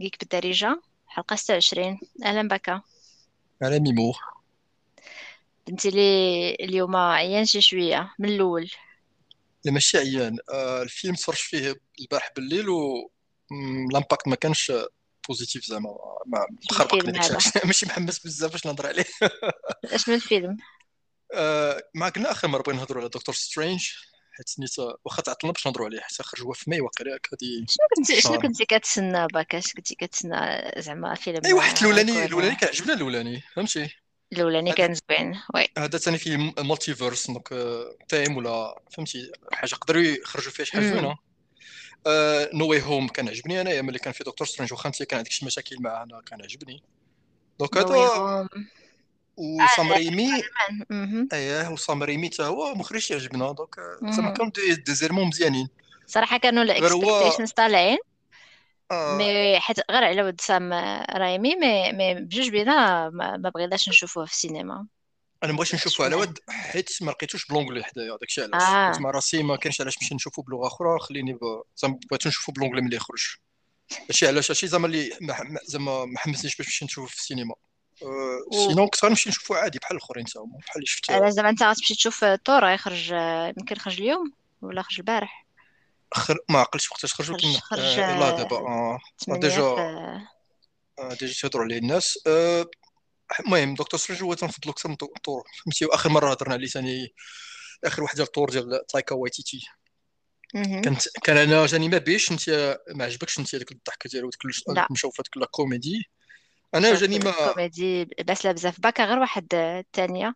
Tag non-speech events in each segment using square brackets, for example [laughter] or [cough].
جيك بالدارجة حلقة 26 أهلا بك على ميمو. بنتي لي اليوم عيان شي شوية من الأول. لا ماشي عيان. آه الفيلم تفرجت فيه البارح بالليل و ال impact ما كانش positif زعما. ما علاش [laughs] ماشي محمس بزاف باش نهضر عليه. [laughs] أش من الفيلم؟ آه ما قلنا آخر مرة بغينا نهضروا على دكتور سترينج. حيت سنيت واخا تعطلنا باش نهضروا عليه حتى خرج هو في ماي واقيلا هادي شنو كنتي شنو كنتي كتسنى باش اش كنتي كتسنى زعما اي فيلم واحد الأولاني الأولاني كان عجبنا الأولاني فهمتي؟ الأولاني هذا كان زوين oui. هذا ثاني فيه multiverse donc تايم ولا فهمتي؟ حاجة قدروا يخرجوا فيها شي حاجة زوينة. No Way Home كان عجبني انايا ملي كان في دكتور سترينج واخا انت كان عندك شي مشاكل معاه أنا كان عجبني donc هذا وسام رايمي اييه وسام ريمي حتى هو مخرج يعجبنا donc آه، زعما كانوا des, sûrement مزيانين. صراحة كانوا ال expectations طالعين. آه. mais حيت غير على ود سام رايمي mais مي بجوج بينا ما, بغيناش نشوفوه في السينما. أنا مبغيتش نشوفه على ود حيت ما لقيتوش بلونكلي حدايا داكشي علاش. آه. مع راسي ما كاينش علاش نمشي نشوفه بلغة آخرى خليني. زعما بغيت نشوفه بلونكلي ملي يخرج. هادشي علاش هادشي زعما اللي ما- ما- زعما ما حمسنيش باش نمشي نشوفه في السينما. و sinon كنت غنمشي نشوفه عادي بحال الاخرين تا هما بحال اللي شفت على زعما انت غتمشي تشوف تور غيخرج آه، يمكن خرج اليوم ولا خرج البارح؟ اخر ما عقلتش وقتاش خرج ولكن خرج أه لا دابا آه، آه، 8 ديجا ديجا تهضروا عليه الناس. المهم دكتور سترينج هو تنفضلو أكثر من طور فهمتي؟ واخر مرة هضرنا عليه ثاني آخر واحد ديال الطور ديال تايكا وايتيتي. كانت كان أنا جاني ما بيش أنت ما عجبكش أنت هذاك الضحك ديالو وديك لا. المشوفة ديك لا كوميدي. أنا جاني ما كوميدي باسلة بزاف. باكا غير واحد آه، الثانية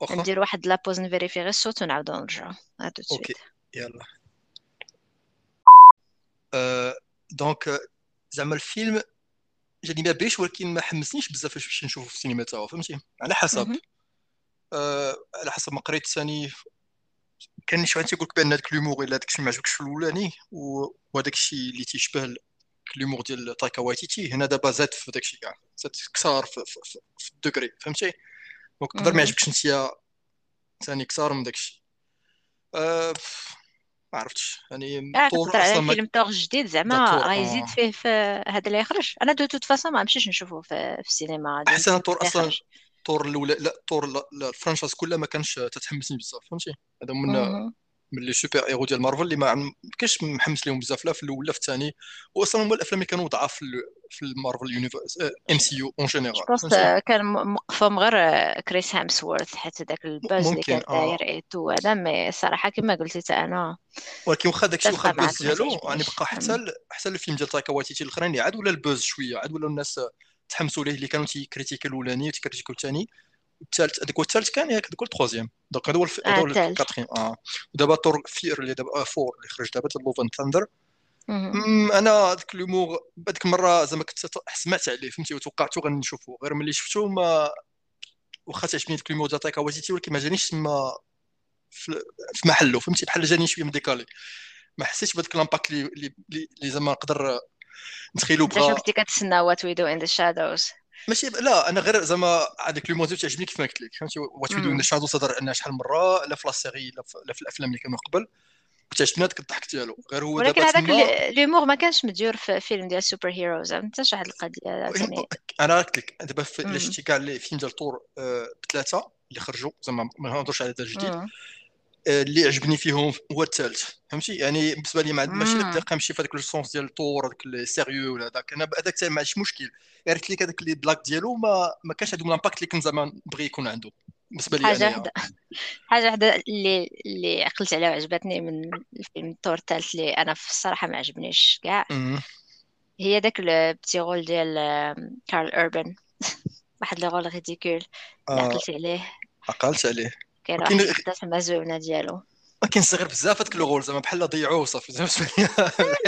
واخا ندير واحد لابوز نفيريفي غير الصوت ونعاودو نرجعو. ا تو أوكي. يلا. أه دونك آه، زعما الفيلم جاني ما بيش ولكن ما حمسنيش بزاف باش نشوفه في السينما تا هو فهمتي؟ على حسب. أه على حسب ما قريت ثاني. كان شي واحد تيقول لك بأن هذاك لومور إلا داك الشيء ما عجبكش في الأولاني وهذاك الشيء اللي تيشبه ال- لومور ديال تايكا وايتيتي هنا دابا زاد في داك الشيء كاع زاد كثار في, في, في, في الدوغري فهمتي دونك تقدر ما. يعجبكش انت ثاني كثار من داك الشيء أه ما عرفتش يعني آه طور كتهضر على أصلا فيلم طوغ جديد زعما طور راه يزيد آه فيه في هذا اللي يخرج أنا دو توت فاصون ما نمشيش نشوفه في, في السينما احسن طور اللي أصلا يخرج طور الاولى لا طور لا, لا الفرانشايز كلها ما كانش تتحمسني بزاف فهمتي هذا من. من لي سوبر هيرو ديال مارفل اللي ما كاينش محمس لهم بزاف لا في الأول لا في الثاني. واصلا هما الأفلام اللي كانوا ضعاف في ال- في المارفل يونيفرس ام سي يو اون جينيرال كان موقفهم غير آه، كريس هامسورث داك م- الباز اللي كان آه. داير ايتو هذا مي الصراحه كما قلتي تا أنا ولكن واخا واخا متفقه البوز معك ما ديالو يعني بقى حتى حتى الفيلم ديال تايكا واتيتي الأخرين عاد ولا البوز شوية عاد ولا الناس تحمسوا ليه اللي كانوا تيكريتيكي الأولاني وتيكريتيكو الثاني. الثالث هذاك هو الثالث كان ياك هذاك هو ال troisième. donc هذا هو هذا هو الثالث ال quatrième آه. ودابا Thor four اللي دابا آه four اللي خرج دابا Love and Thunder أنا هذاك ال humour هذيك المرة زعما كنت سمعت عليه فهمتي وتوقعته غنشوفه غير ملي شفته ما [laughs] واخا تعجبني ديك ال humour ديال تايكا واتيتي ولكن ما جانيش تما في محله فهمتي بحال جاني شوية مديكالي ما حسيتش بهذاك l'impact اللي اللي زعما نقدر نتخيلو انت شنو بغا. كنتي كتسنى What We Do in the Shadows ماشي لا أنا غير زعما هذيك لو موزيو تعجبني كيف ما قلت لك. فهمتي؟ What do in shadow صدر عندنا شحال من مرة لا في la série لا في لا في الأفلام اللي كانوا قبل. وتعجبني هذاك الضحك ديالو. غير هو ولكن هذاك ال humour ما كانش مديور في فيلم ديال super heroes انت شحال القضية عاوتاني أنا قلت لك دابا الا شفتي كاع les films ديال طور آه، بثلاثه اللي خرجوا زعما ما نهضرش على هذا الجديد آه، اللي عجبني فيهم هو الثالث فهمتي؟ يعني بالنسبة لي ما ماشي داك نمشي في هذاك ال sens ديال طور هذاك ال sérieux ولا هذاك أنا هذاك ما عنديش مشكل. غير قلت لك هذاك اللي blagues ديالو ما ما كانش عندهم ال impact اللي كنت زعما نبغي يكون عنده. بالنسبة لي حاجة واحدة [laughs] حاجة واحدة اللي اللي عقلت عليها وعجبتني من الفيلم الدور الثالث اللي أنا في الصراحة ما عجبنيش كاع. هي داك ال petit rôle [laughs] ديال كارل اوربن واحد le rôle ridicule اللي عقلت عليه. عقلت عليه. واحد اللقطه تما زوينه ديالو ولكن صغير بزاف هذاك rôle زعما بحال ضيعوه صافي زعما لي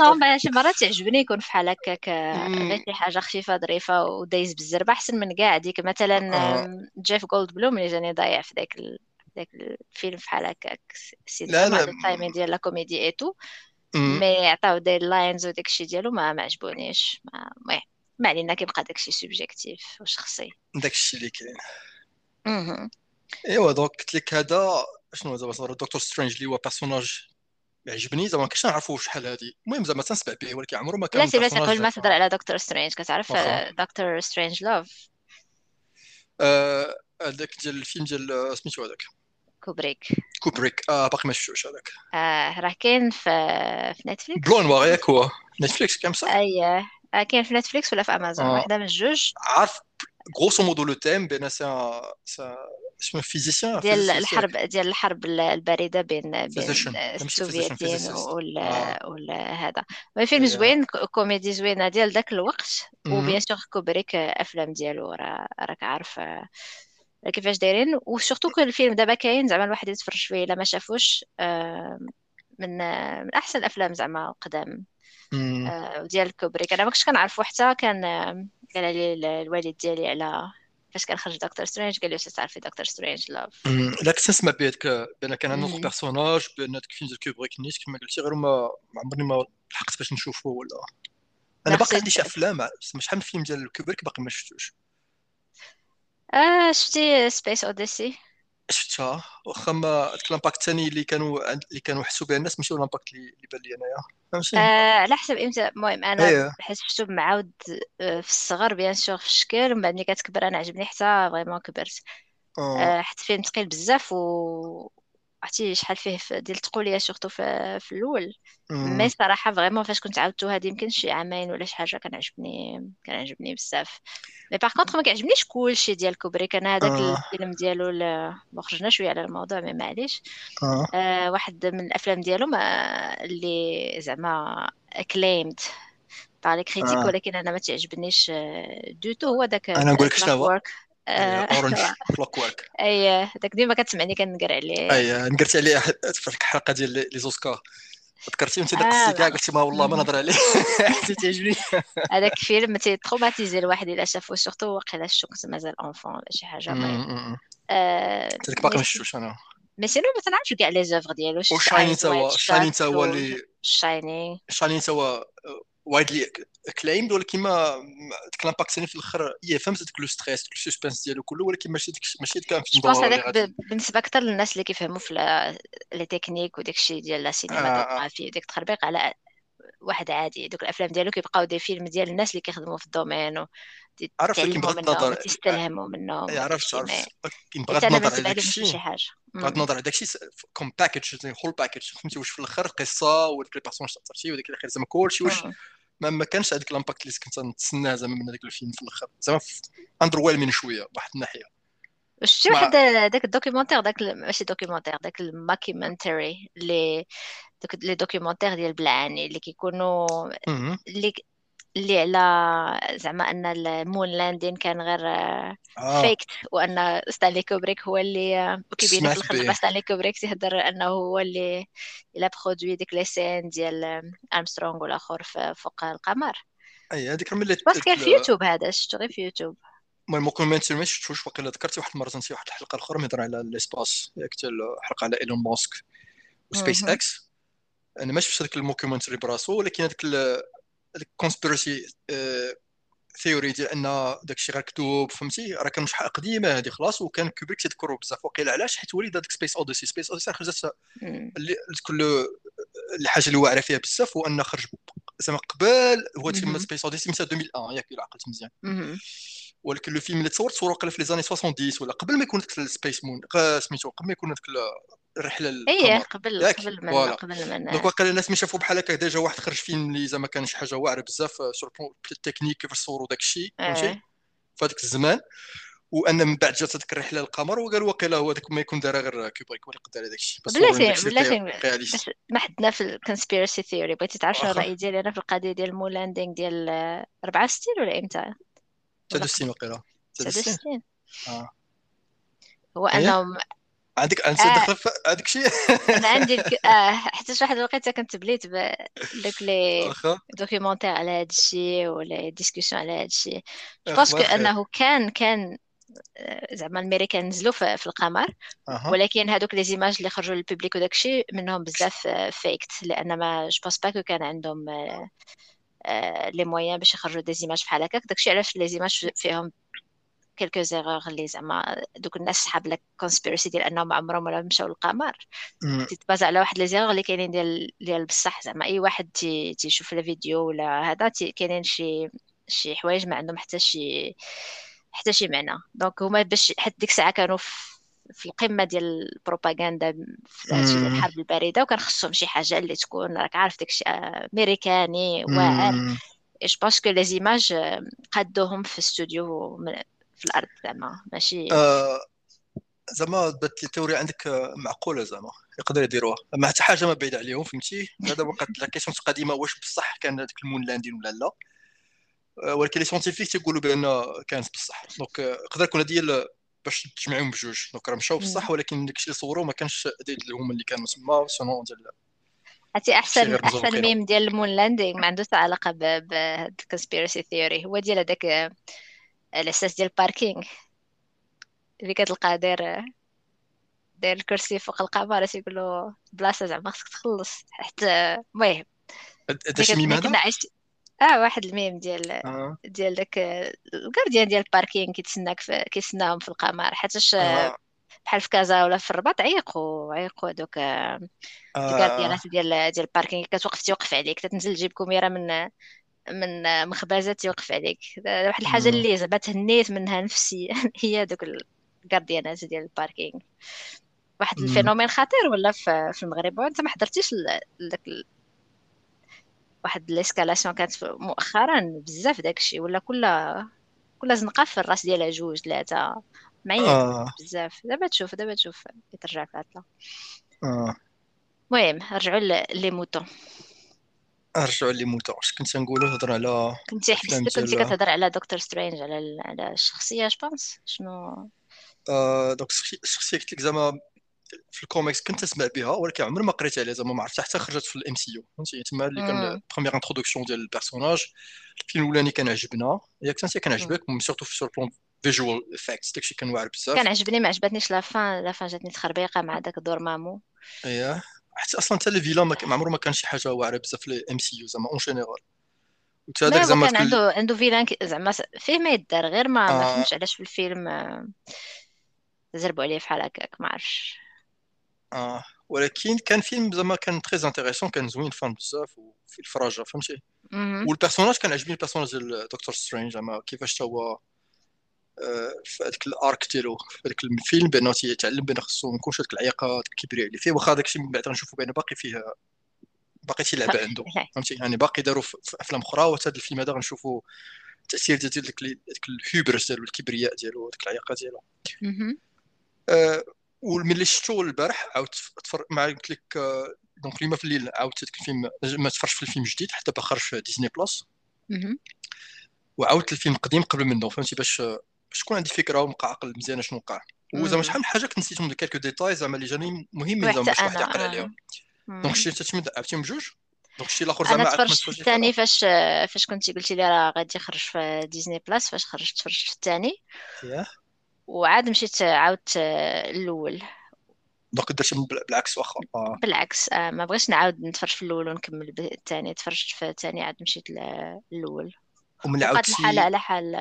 نو شي مرات تعجبني يكون فحال هكاك. غير شي حاجة خفيفة ظريفة ودايز بالزربة أحسن من كاع ديك مثلا آه. جيف جولدبلوم اللي جاني ضايع في داك ال... داك الفيلم فحال هكاك c'est ال timing ديال la comédie et tout أمم. mais عطاو des lines وداك الشيء ديالو ما ما عجبونيش. ما ما, ما علينا كيبقى داك الشيء subjectif وشخصي. داك الشيء اللي كاين. ايوا donc قلت لك هذا شنو صار؟ دكتور سترينج اللي هو بيرسوناج عجبني زعما كنتش نعرفو شحال هادي. المهم زعما تنسمع به ولكن عمرو ما كان بلاتي بلاتي بيرسوناج قبل ما تهضر على دكتور سترينج كتعرف واخا. دكتور سترينج لوف آه، هذاك ديال الفيلم ديال آه، سميتو هذاك. كوبريك. كوبريك. آه باقي ما شفتوش هذاك. آه راه كاين في في نتفليكس بلو نوار ياك هو نتفليكس كان بصح أي آه كاين في نتفليكس ولا في امازون آه. واحدة من الجوج عارف grosso modo le thème ben ça اسمه physicien ديال الحرب ديال الحرب ال- الباردة بين بين physicistes وال آه. وال هذا. mais فيلم يا زوين كوميدي زوينة ديال داك الوقت. و bien sûr Kubrick أفلام ديالو راه راك عارف آه، كيفاش دايرين. و surtout que الفيلم دابا كاين زعما الواحد يتفرج فيه إلا ما شافوش آه، من آه، من أحسن الأفلام زعما قدام مم. آه، وديال Kubrick أنا ما كنتش كنعرفو حتى كان آه، قال لي ال- الوالد ديالي على فاش كان خرج Doctor Strange قال واش تعرفي Doctor Strange Love. لا كنت نسمع به هذاك ben كان عنده personnage ben هذاك الفيلم ديال Kubrick نيت كما قلتي غير ما ما عمرني ما لحقت باش نشوفه ولا أنا باقي عندي شي افلام شحال من فيلم ديال Kubrick باقي ما شفتوش آه شفتي Space Odyssey شفتها. واخا ما هذاك ال impact الثاني اللي كانوا اللي كانوا حسوا به الناس ماشي هو ال impact اللي بان لي أنايا. فهمتي آه على حسب إمتى. المهم أنا إيه. حيت شفتو معاود آه، في الصغر bien sûr في الشكل من بعد ملي كتكبر أنا عجبني حتى vraiment كبرت. آه. آه حتى فيلم ثقيل بزاف و عرفتي شحال فيه في- ديال التقولية surtout في, في الأول. mais. صراحة vraiment فاش كنت عاودتو هادي يمكن شي عامين ولا شي حاجة كان عجبني كان عجبني بزاف. mais par contre ما كيعجبنيش كلشي ديال Kubrick أنا هذاك آه. الفيلم ديالو ما خرجنا شوية على الموضوع mais معليش. آه. آه واحد من الأفلام ديالو ما اللي زعما les critiques آه. ولكن أنا ما تعجبنيش du tout هو داك أنا نقول لك Clock شنو Orange Clockwork اي داك ديما كتسمعني كنقر عليه اي نقرت عليه في الحلقة ديال les Oscars ذكرتي أنت داك آه السي كاع لا قلتي ما والله ما. نهضر عليه. [laughs] [laughs] حتى تعجبني هذاك فيلم تي traumatiser الواحد الا شافو surtout واقيلا شو كنت مازال enfant ولا شي حاجة مم. آه باقي ما شفتوش أنا. مي سينو ما تنعرفش كاع لي زوفر ديالو. ايز تا وايد هو شاينين تا هو اللي وشاينينغ شاينين تا هو وايدلي كلايمد ولكن ما ديك لامباكت ثاني في الأخر هي فهمت ديك لو ستريس ديك السسبنس ديالو كله ولكن ماشي ديك ماشي ديك كان جو بونس ضروري هذاك بالنسبة أكثر للناس اللي كيفهموا في لي تكنيك وداك الشيء ديال لا آه. سينماتوغرافي وداك التخربيق على واحد عادي. دوك الأفلام ديالو كيبقاو دي فيلم ديال الناس اللي كيخدموا في الدومين عرفت وتعلموا بغض منهم النظر وتستلهموا منهم عرفت عرفت. بغض أنا النظر على داك الشيء. بغض. النظر على داك الشيء comme package whole package فهمتي؟ واش في الأخر القصة وديك les personnages تاثرتي وديك الآخر زعما كلشي واش. ما, ما كانش هذاك ال impact اللي كنت نتسناه زعما من هذاك الفيلم في الآخر زعما underwhelming شوية واحد الناحية شفتي مع واحد داك ال documentaire داك ماشي documentaire داك ال mockumentary اللي دوك les documentaires ديال بلعاني اللي كيكونوا. اللي اللي على زعما أن ال moon landing كان غير آه fake وأن Stanley Kubrick هو اللي آه، وكيبينوا في به Stanley Kubrick تيهضر أنه هو اللي a produit ديك les scènes ديال آه، Armstrong والآخر في- فوق القمر. أي هذيك ملي بس كاين في يوتيوب هذا شفتو غير في يوتيوب. المهم كومنتي ما شفتوش واقيلا ذكرتي واحد المرة تنسي واحد الحلقة الأخرى مهضر على ال espace ياك الحلقة على إيلون ماسك و Space. X أنا ما شفتش هذاك ال mockumentary براسو ولكن هذاك هذيك ال conspiracy theory ديال أن داك الشيء غير كذوب فهمتي؟ راه كان شحال قديمه هذه خلاص وكان Kubrick تيذكروا بزاف. وقيلا علاش؟ حيت وليد هذاك Space Odyssey Space Odyssey خرجت. اللي كل الحاجة اللي واعره فيها بزاف هو أنه خرج زعما قبل هو مهم. Space Odyssey متى؟ 2001 ياك إلا عقلت مزيان. ولكن le film اللي تصور تصور في les années 70 ولا قبل ما يكون داك ال space moon سميتو قبل ما يكون داك الرحله إيه قبل قبل من قبل من donc واقيلا الناس ملي شافوا بحال هكا déjà واحد خرج فيلم اللي زعما كان شي حاجة واعرة بزاف sur ال technique كيفاش صوروا داك الشيء فهمتي إيه. في هذاك الزمان. وأن من بعد جات هذيك الرحلة للقمر وقالوا واقيلا هو داك ما يكون دار غير هو اللي يقدر داك الشيء بلاتي بلاتي ما حدنا في ال conspiracy theory بغيتي تعرف شنو واخا الرأي ديالي؟ أنا في القضية ديال ال moon landing ديال آه، 64 ولا إمتى؟ ولا 63 واقيلا 63 69 آه. هو هي أنهم عندك انت آه. دخل هذاك الشيء أنا [laughs] عندي الك... آه حتى شي واحد الوقيته كنت بليت بدوك les documentaires على هذا الشيء ولا discussions على هذا الشيء je pense que أخبار خير أنه كان كان آه، زعما الميريكان نزلوا في في القمر. أها. ولكن هذوك les images اللي خرجوا لل public وداك الشيء منهم بزاف fake لأن ما je pense pas que كان عندهم les moyens باش يخرجوا des images بحال هكاك. داكشي علاش les images فيهم quelques erreurs اللي زعما دوك الناس صحاب لك conspiracy ديال أنهم عمرهم ولا مشاو للقمر. تتباز على واحد les erreurs اللي كاينين ديال ديال بصح زعما أي واحد تي تيشوف الفيديو ولا هذا كاينين شي شي حوايج ما عندهم حتى شي حتى شي معنى. donc هما باش حتى ديك الساعة كانوا في القمة ديال البروباغندا في الحرب الباردة وكان خصهم شي حاجة اللي تكون راك عارف داكشي أمريكاني واعر. je pense que les images قادوهم في الاستوديو في الأرض زعما ماشي. آه زعما بات لي ال théorie عندك معقولة زعما يقدر يديروها. ما حتى حاجة ما بعيدة عليهم فهمتي؟ هذا وقت la question قديمة واش بصح كان هذاك ال moon landing ولا لا. آه، ولكن les scientifiques تيقولوا بأن كانت بصح. donc يقدر يكون ديال باش تجمعهم بجوج. donc راه مشاو بصح ولكن داكشي اللي صوروا ما كانش اللي هما اللي كانوا تما سونو ديال عرفتي احسن أحسن ميم ديال ال moon landing ما عندوش علاقة بهاد ال conspiracy theory هو ديال هذاك آه، الاساس ديال ال parking اللي كتلقى داير داير الكرسي فوق القمر تيقول له بلاصة زعما خصك تخلص حتى المهم هذا شي ميم هذا آه واحد الميم ديال آه. ديال داك الكارديان ديال ال parking كيتسناك في كيتسناهم في القمر حيتاش آه. بحال في كازا ولا في الرباط عيقوا عيقوا دوك آه. الكارديانات ديال ديال ال parking كتوقف تيوقف عليك تنزل تجيب كوميرة من من مخبزات تيوقف عليك. واحد الحاجة اللي زعما تهنيت منها نفسيا [laughs] هي دوك الكارديانات ديال ال parking واحد ال phénomène خطير ولا في المغرب؟ وانت ما حضرتيش داك واحد l'escalation كانت مؤخرا بزاف داكشي ولا كل كل زنقة في الراس ديالها جوج ثلاثة. معين آه. بزاف. دابا تشوف دابا تشوف. ترجع في عطله آه. المهم رجعوا لي mouton. رجعوا لي mouton اش كنت نقولوا نهضر على كنتي حبستك كنتي كتهضر على دكتور سترينج على على الشخصية je pense شنو؟ آه donc الشخصيه قلت لك زعما في الكوميكس كنت اسمع بها ولكن عمري ما قريت عليها زعما ما عرفتها حتى خرجت في ال MCU فهمتي؟ تما اللي كان première introduction ديال ال personnage الفيلم الأولاني كان عجبنا. ياك انت كان عجبك surtout في plan visual effects داكشي كان واعر بزاف. كان عجبني ما عجبتنيش la fin la fin جاتني تخربيقه مع داك دور مامو. اييه حتى أصلا حتى ال villain ما عمره ما كان شي حاجة واعرة بزاف في ال MCU زعما en général. وتا زعما كان عنده عنده villain زعما فيه ما يدار غير ما آه. ما فهمتش علاش في الفيلم آه، زربوا عليه بحال هكاك ما عرفتش آه ولكن كان فيلم زعما كان très intéressant كان زوين fun بزاف وفي الفراجة فهمتي؟ وال personnage كان عجبني ال personnage ديال دكتور سترينج زعما كيفاش هو في هذاك ال arc ديالو في هذاك الفيلم بانه تيتعلم بان خصو ما يكونش هذيك العياقه الكبرياء اللي فيه. واخا داك الشيء من بعد غنشوفوا بانه باقي فيه باقي تيلعب عنده. فهمتي؟ يعني باقي داروا في أفلام أخرى. وحتى هذا الفيلم هذا غنشوفوا التاثير ديال ديك ال hubris ديالو الكبرياء ديالو ديك العياقه ديالو. وملي شفتو البارح عاودت تفرج مع قلت لك donc اليوم في الليل عاودت هذاك الفيلم ما تفرجت في الفيلم جديد حتى دابا خرج في ديزني بلس وعاودت الفيلم القديم قبل منه فهمتي؟ باش باش تكون عندي فكرة ونبقى عاقل مزيان شنو وقع؟ وزعما شحال من حاجة كنت نسيتهم quelques détails زعما اللي جاني مهمين زعما باش واحد يعقل عليهم. donc شتي انت عرفتيهم بجوج donc شتي الآخر زعما أنا تفرجت الثاني فاش فاش كنتي قلتي لي راه غادي يخرج في ديزني بلس فاش خرجت تفرجت في الثاني. وعاد مشيت عاودت الأول donc درت بالعكس واخا. آه. بالعكس آه ما بغيتش نعاود نتفرج في الأول ونكمل الثاني. تفرجت في الثاني عاد مشيت للأول. وملي عاودتي الحال على حال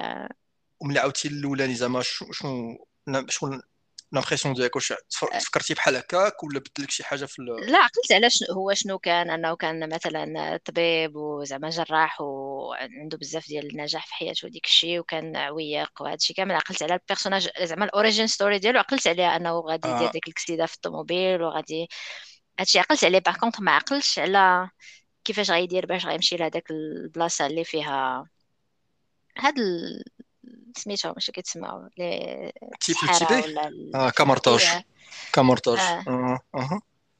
وملي عاودتي الاولاني زعما شنو شنو l'impression ديالك واش فكرتي بحال هكاك ولا بدلك شي حاجة في la عقلت على شنو هو شنو كان أنه كان مثلا طبيب وزعما جراح وعنده بزاف ديال النجاح في حياته وديك الشيء وكان عويق وهذا الشيء كامل. عقلت على ال personnage زعما ال origin story ديالو عقلت عليها أنه غادي يدير آه. ديك الكسيدة في الطوموبيل وغادي هادشي عقلت عليه. par contre ما عقلتش على كيفاش غيدير باش غيمشي لهداك البلاصة اللي فيها هاد سميتهم واش كيتسمعوا لي Tibet Tibet آه Kamar-Taj Kamar-Taj آه.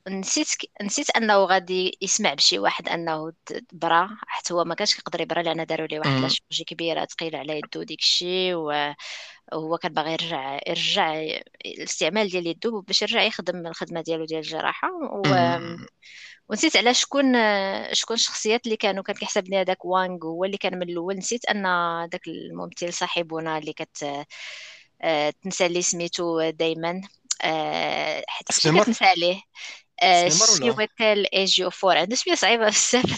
نسيت نسيت أنه غادي يسمع بشي واحد أنه برا حتى هو ما كانش كيقدر يبرا لأن داروا ليه واحد la chirurgie كبيرة ثقيله على يدو ديك الشيء وهو كان باغي يرجع يرجع الاستعمال ديال يدو باش يرجع يخدم الخدمة ديالو ديال الجراحة و... ونسيت على شكون شكون الشخصيات اللي كانوا كان كيحسبني هذاك وانغ هو اللي كان من الأول. نسيت أن داك الممثل صاحبنا اللي كت آه، تنسى لي سميتو دائما آه، حيت كنت كتنسى عليه. شي ويتال ايجيو فور عنده سميه صعيبه بزاف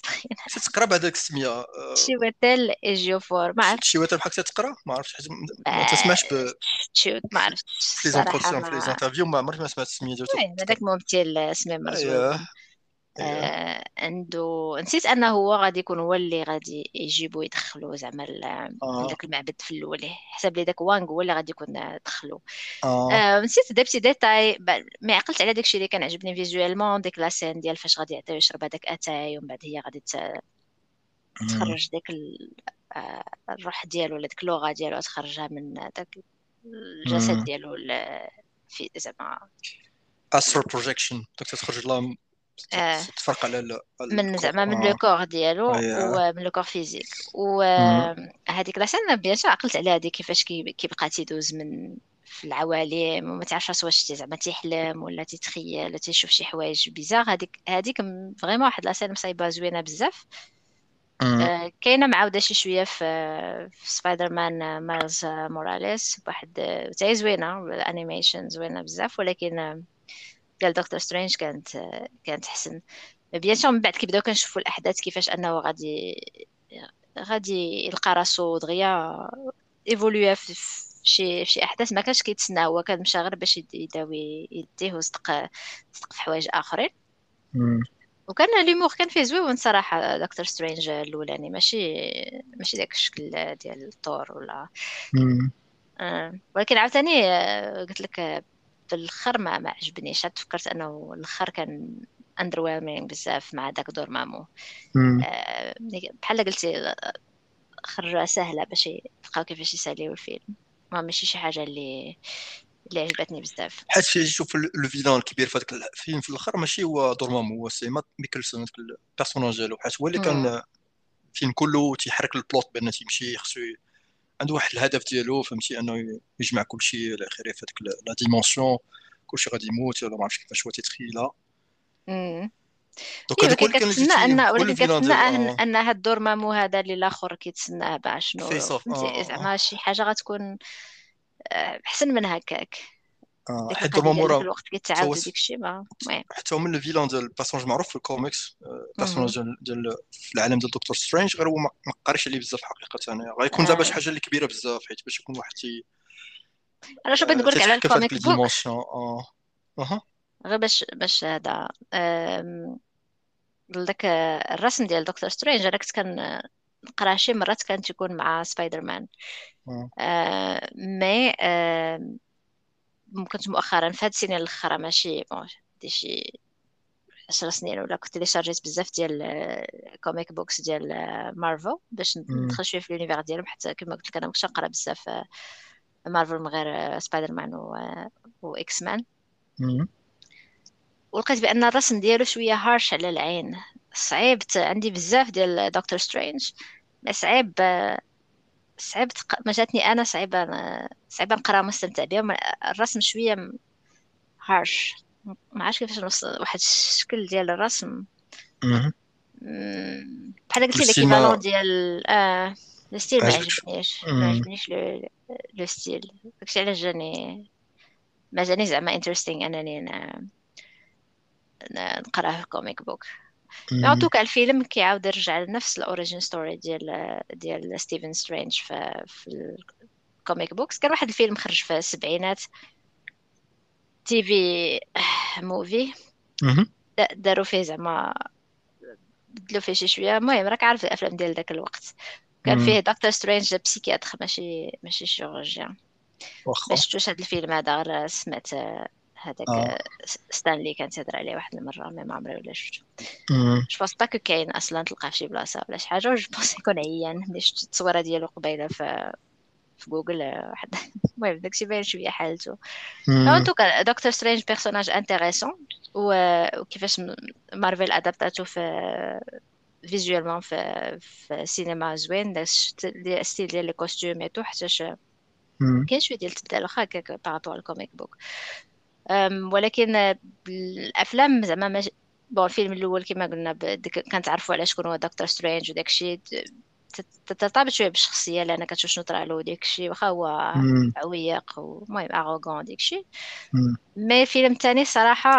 تقرا بهذاك السميه شيوتل ايجيوفور ما عرفتش. شيوتل بحال تقرأ؟ ما عرفتش. حيت ما تسمعش ب ما عرفتش في لي في لي زانترفيو ما عمري ما سمعت السميه ديالو هذاك ممثل سميه مرزوق آه عنده نسيت أنه هو غادي يكون هو اللي غادي يجيبو يدخلوا زعما آه. ذاك المعبد في الأول حسب لي داك وانغ هو اللي غادي يكون دخلو. آه. آه نسيت دا بتي ديتاي ما عقلت على داكشي اللي كان عجبني فيزوالمون ديك لا سين ديال فاش غادي يعطيو يشرب هذاك أتاي ومن بعد هي غادي تخرج ديك آه، الروح ديالو ولا ديك اللغة ديالو تخرجها من داك الجسد ديالو في زعما astral projection داك تخرج لها آه. تفرق على من زعما من لو كور ديالو ومن le corps physique. وهذيك la scène bien sûr عقلت على هذه كيفاش كيبقى تيدوز من في العوالم وما تعرفش واش زعما تيحلم ولا تيتخيل ولا تيشوف شي حوايج bizarres هذيك هذيك vraiment واحد la scène مصايبة زوينة بزاف. آه كاينة معاودة شي شوية في, في سبايدر مان مايلز موراليس واحد تاهي زوينة ال animation زوينة بزاف ولكن ديال دكتور سترينج كانت كانت حسن. bien sûr من بعد كيبداو كنشوفوا الأحداث كيفاش أنه غادي غادي يلقى راسو دغيا évolué في شي شي أحداث ما كانش كيتسنى. هو كان مشى غير باش يداوي يديه وصدق صدق في حوايج آخرين. وكان l'humour كان فيه زوين صراحة دكتور سترينج الأولاني. ماشي ماشي داك الشكل ديال الطور ولا. آه. ولكن عاوتاني آه، قلت لك في الآخر ما, ما عجبنيش تفكرت أنه الآخر كان underwhelming بزاف مع داك Dormammu. آه بحال قلتي خرجوها سهلة باش يلقاو كيفاش يساليو الفيلم. ما ماشي شي حاجة اللي اللي عجبتني بزاف. حيت شوف le vilain الكبير في هذاك الفيلم في الأخر ماشي هو Dormammu هو c'est Mikkelsen هذاك ال personnage ديالو حيت هو اللي كان الفيلم كله تيحرك ال plot بان تيمشي خصو عنده واحد الهدف ديالو فهمتي أنه يجمع كل شيء إلى اخره في هذيك la dimension كل شيء غادي يموت ولا ما عرفتش كيفاش هو تيتخيلها donc هذاك كان كتسنى أن ولكن كتسنى ان, أن هاد الدورمامو هذا اللي الآخر كيتسناه باش شنو فهمتي؟ زعما شي حاجة غتكون أحسن من هكاك. حيت ضروري الوقت كيتعاود ديك الشيء ما حتى هو من ال vilain ديال ال personnage معروف في الكوميكس ال personnage ديال في العالم ديال دكتور سترينج غير هو ما قاريش عليه بزاف حقيقة. يعني غيكون زعما شي حاجة اللي كبيرة بزاف حيت باش يكون واحد تي أنا شو بغيت نقول لك على ال comic book آه. أها. غير باش باش هذا ذاك الرسم ديال دكتور سترينج أنا كنت كان نقرأ شي مرات كانت يكون مع سبايدر مان آه mais آه كنت مؤخرا في هاد السنين الأخرى ماشي bon هادي شي عشر سنين ولا كنت chargeيت بزاف ديال comic books ديال مارفل باش ندخل شوية في l'univers ديالهم حتى كما قلت لك أنا مكنتش نقرا بزاف مارفل من غير سبايدر مان و, و إكس مان ولقيت بأن الرسم ديالو شوية harsh على العين. صعيب عندي بزاف ديال دكتور سترينج صعيب صعيب تق... ما جاتني أنا صعيبة صعيبة نقرا مستمتع بها الرسم شوية harsh. ما عرفتش كيفاش نوصل واحد الشكل ديال الرسم. بحال قلت لك كيفالون ديال آه ال style ما عجبنيش ما عجبنيش le le style. داكشي علاش جاني ما جاني زعما interesting أنني نقراه في comic book en tout cas الفيلم كيعاود يرجع لنفس ال origin story ديال ديال ستيفن سترينج في, في ال comic books كان واحد الفيلم خرج في السبعينات. TV movie داروا فيه زعما بدلوا فيه شي شوية. المهم راك عارف الأفلام ديال ذاك الوقت. كان فيه دكتور سترينج psychiatre ماشي ماشي chirurgien باش شفتوش هذا الفيلم هذا غير سمعت هذاك آه. ستان لي كانت تهضر عليه واحد المرة mais ما عمري ولا شفتو je pense pas كاين أصلا تلقاه في شي بلاصة ولا شي حاجة je pense يكون عيان. ملي شفت التصويرة ديالو قبيلة في في جوجل واحد. [laughs] المهم داكشي باين شوية حالته. en tout cas دكتور سترينج personnage intéressant وكيفاش مارفل adaptاتو في visuellement في في السينما زوين ال style ديال les costumes et tout حتىش كاين شوية ديال التبدال واخا هكاك par rapport ال comic book ولكن الأفلام زعما مش... bon الفيلم الأول كما قلنا كنتعرفوا على شكون هو دكتور سترينج وداك الشيء ترتبط شوية بالشخصية لأن كتشوف شنو طرا له داك الشيء واخا هو عويق ومهم اغوغون داك الشيء. mais الفيلم الثاني صراحة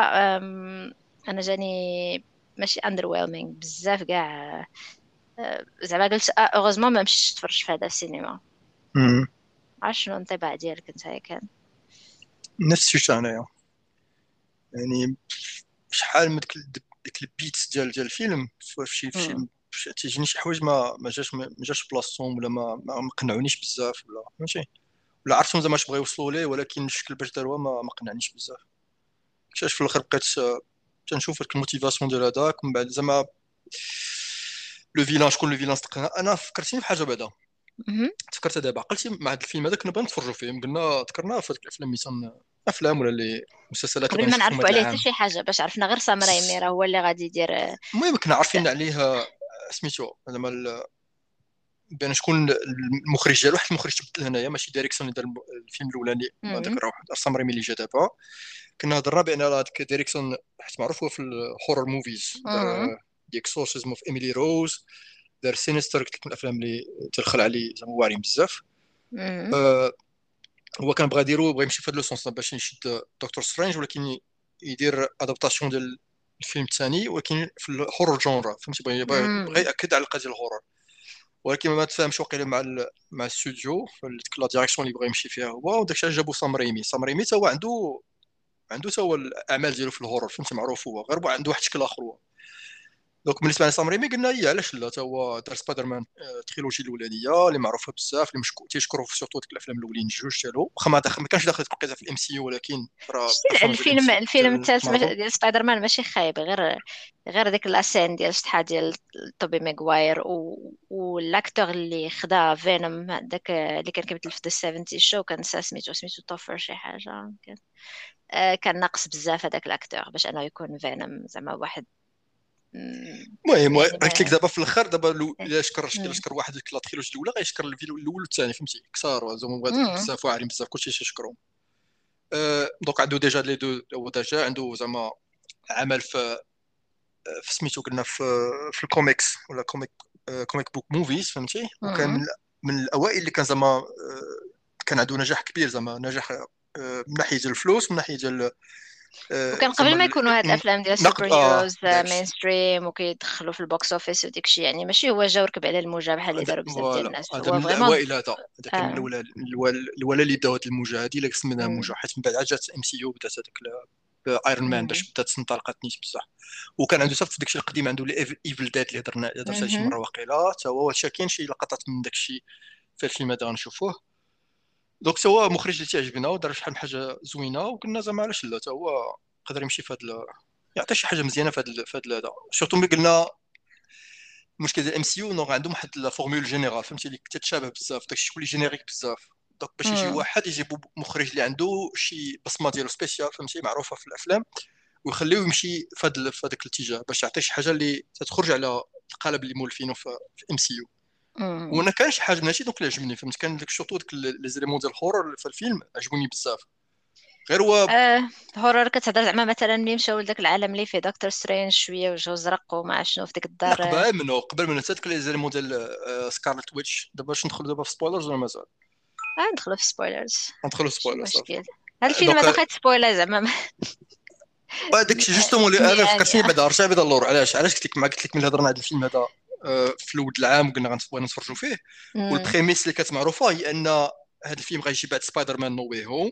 أنا جاني ماشي underwhelming بزاف كاع زعما قلت heureusement ما مشيتش تفرج في هذا السينما. عرفت شنو الانطباع ديالك أنت كان نفس الشيء انايا يعني شحال من ديك ديك البيت ديال ديال الفيلم في شي في مم. شي تيجيني شي حوايج ما ما جاش ما جاش بلاصتهم ولا ما ما قنعونيش بزاف ولا فهمتي ولا عرفتهم زعما اش بغاو يوصلوا ليه ولكن الشكل باش داروها ما ما قنعنيش بزاف كتاش في الآخر بقيت آه، تنشوف ديك ال motivation ديال هذاك ومن بعد زعما le vilain شكون le vilain صدقنا أنا فكرتيني بحاجة بعدا. تفكرت دابا عقلتي مع هذا الفيلم هذا كنا بغينا نتفرجوا فيه قلنا ذكرناه في الأفلام مثلا أفلام ولا اللي مسلسلات قبل ما نعرفوا عليه حتى شي حاجة باش عرفنا غير سام رايمي راه هو اللي غادي يدير المهم كنا عارفين عليه آه، سميتو زعما بان شكون المخرج ديالو واحد المخرج تبدل هنايا ماشي ديريكسون اللي دار الفيلم الأولاني. هذاك راه واحد رايمي اللي جا دابا كنا هضرنا بأن هذاك ديريكسون حيت معروف هو في ال horror movies The Exorcism of Emily Rose دار Sinister قلت لك من الأفلام اللي تدخل عليه زعما واعرين بزاف. آه، هو كان بغا يديرو بغا يمشي في هذا le sens باش يشد دكتور سترينج ولكن يدير adaptation ديال الفيلم الثاني ولكن في ال horror genre فهمتي؟ بغا بغا يأكد على القضية ال horror ولكن ما تفاهمش واقيلا مع ال... مع الاستوديو la direction اللي بغا يمشي فيها هو وداك الشيء جابو سام رايمي سام رايمي تا هو عنده عنده تا هو الأعمال ديالو في ال horror فهمتي؟ معروف هو غير عنده واحد الشكل آخر هو. donc بالنسبة لسام رايمي قلنا هي علاش لا تا هو دار سبايدر مان آه، ال trilogy الأولانية اللي معروفة بزاف اللي مشكو تيشكروا في surtout ديك الأفلام الأولين جوج ديالو واخا ما كانش داخل القصة في ال MCU ولكن راه الفيلم ال الفيلم الثالث. ديال سبايدر مان ماشي خايب غير غير ديك la scène ديال شحال ديال توبي ماغواير. وال acteur اللي خدا Venom داك اللي كان كيمثل في That 70 Show كان سميتو سميتو Topher شي حاجة كان آه، كان ناقص بزاف هذاك ال acteur باش أنه يكون Venom زعما واحد المهم يعني قلت لك دابا في الأخر دابا لو- إلا شكر. الا شكر واحد la trilogie الاولى غيشكر الفيلم الأول والثاني فهمتي كثار زعما. بزاف واعرين بزاف كلشي تيشكرهم أه donc عنده déjà les deux هو déjà عنده زعما عمل في في سميتو قلنا في في الكوميكس ولا comic آه، comic book movies فهمتي وكان. من من الأوائل اللي كان زعما آه، كان عنده نجاح كبير زعما نجاح من ناحية الفلوس من ناحية وكان زعما قبل ما يكونوا هاد الأفلام ديال نقد سوبر آه heroes mainstream وكيدخلوا في ال box office وديك الشيء يعني ماشي هو جا وركب على الموجة بحال اللي داروا بزاف ديال الناس هذا هو من vraiment الأوائل هذا هذا كان من آه. الاولى الاولى اللي بداو هذه الموجة هذه اللي سميناها. موجة حيت من بعد جات MCU بدات هذاك Iron Man. باش بدات انطلقت نيت بصح وكان عنده صافي داكشي القديم عنده Evil Dead اللي هضرنا هضرت عليه شي. مرة واقيلا حتى هو كاين شي لقطات من داكشي في الفيلم هذا غنشوفوه donc هو مخرج اللي تيعجبنا ودار شحال من حاجة زوينة وقلنا زعما علاش لا تا هو يقدر يمشي في هذا يعطي شي حاجة مزيانة في هذا في هذا هذا surtout ملي قلنا المشكل ديال MCU عندهم واحد la formule générale فهمتي اللي تتشابه بزاف داكشي اللي générique بزاف donc باش يجي. واحد يجيبوا مخرج اللي عنده شي بصمة ديالو spéciale فهمتي معروفة في الأفلام ويخليوه يمشي في هذا في هذاك الاتجاه باش يعطي شي حاجة اللي تتخرج على القالب اللي مولفينه في MCU. وأنا كان شي حاجة من هادشي donc اللي عجبني فهمت؟ كان داك surtout داك les éléments ديال ال horror في الفيلم عجبوني بزاف. غير هو آه horror كتهضر زعما مثلا ملي مشاو لذاك العالم اللي فيه Doctor Strange شوية وجهو زرق وما شنو في ديك الدار. آه، قبل منه قبل منه حتى داك les éléments ديال آه، Scarlet Witch دابا باش ندخلوا دابا في spoilers ولا مازال؟ آه ندخلوا في spoilers ندخلوا في ماشي spoilers هاد الفيلم هذا خايت spoiler زعما. ما- هذاك الشيء justement اللي أنا يعني- فكرتني بعدا رجع بعدا اللور. علاش؟ علاش قلت لك ما قلت لك ملي هضرنا على الفيلم هذا؟ آه، في الأول العام وقلنا غنبغيو نتفرجوا فيه. وال premise اللي كانت معروفة هي أن هذا الفيلم غيجي بعد Spider-Man No Way Home.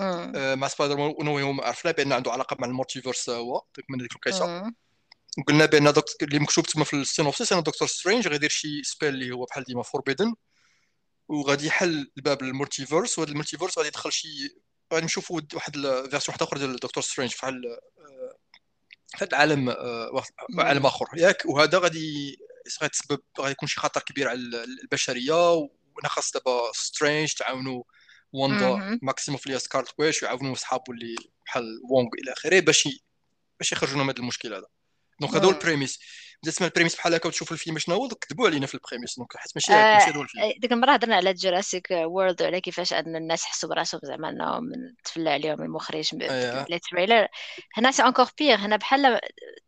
آه، مع Spider-Man No Way Home عرفنا بأن عنده علاقة مع ال multiverse هو من ديك القصة مم. وقلنا بأن اللي مكتوب تما في ال synopsis أن Doctor Strange غيدير شي spell اللي هو بحال ديما forbidden وغادي يحل الباب لل multiverse وهذا ال multiverse غادي يدخل شي غادي نشوفوا واحد ال version واحدة أخرى ديال Doctor Strange بحال آه، هذا العالم آه، واحد- مم. عالم آخر ياك وهذا غادي غيتسبب غيكون شي خطر كبير على البشرية وأنا خاص دابا Strange تعاونوا Wanda. Maximoff اللي هي Scarlet Witch ويعاونوا صحابو اللي بحال وونغ إلى آخره باش باش يخرجوا من هذا المشكل هذا donc هذا هو مم. ال premise بدا تسمع ال premise بحال هكا وتشوف الفيلم شنو هو كذبوا علينا في ال premise donc حيت ماشي آه، ماشي هذا هو الفيلم ديك المرة هضرنا على Jurassic World وعلى كيفاش أن الناس حسوا براسهم زعما انهم تفلى عليهم المخرج ب- أيه. les trailers هنا c'est encore pire هنا بحال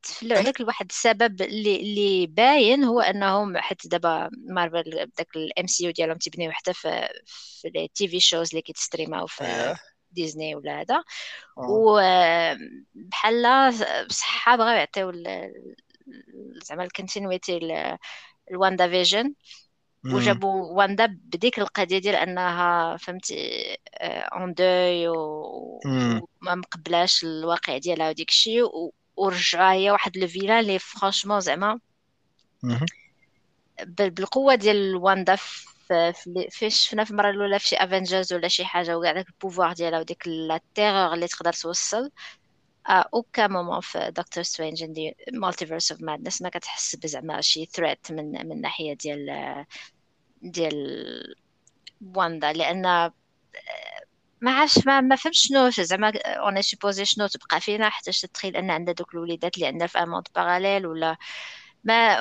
تفلوا عليك لواحد السبب اللي اللي باين هو أنهم حيت دابا مارفل داك ال MCU ديالهم تيبنيو حتى في في les TV shows اللي كيت streamaw في أيه. ديزني ولا هذا آه. وبحال بصحة بغاو يعطيو زعما ال continuité ال WandaVision. وجابوا واندا بديك القضية ديال أنها فهمتي en deuil. وما مقبلاش الواقع ديالها وديك الشيء ورجعها هي واحد le vilain اللي franchement زعما. بالقوة ديال واندا فاش شفنا في المرة الأولى في شي Avengers ولا شي حاجة وكاع داك ال pouvoir ديالها وديك la terreur اللي تقدر توصل. aucun moment في Doctor Strange in the Multiverse of Madness ما كتحس بزعما شي threat من من الناحيه ديال ديال واندا لأن ما عرفتش ما, ما فهمتش شنو زعما on supposait شنو تبقى فينا حتى تتخيل أن عندها دوك الوليدات اللي عندنا في un monde parallèle ولا ما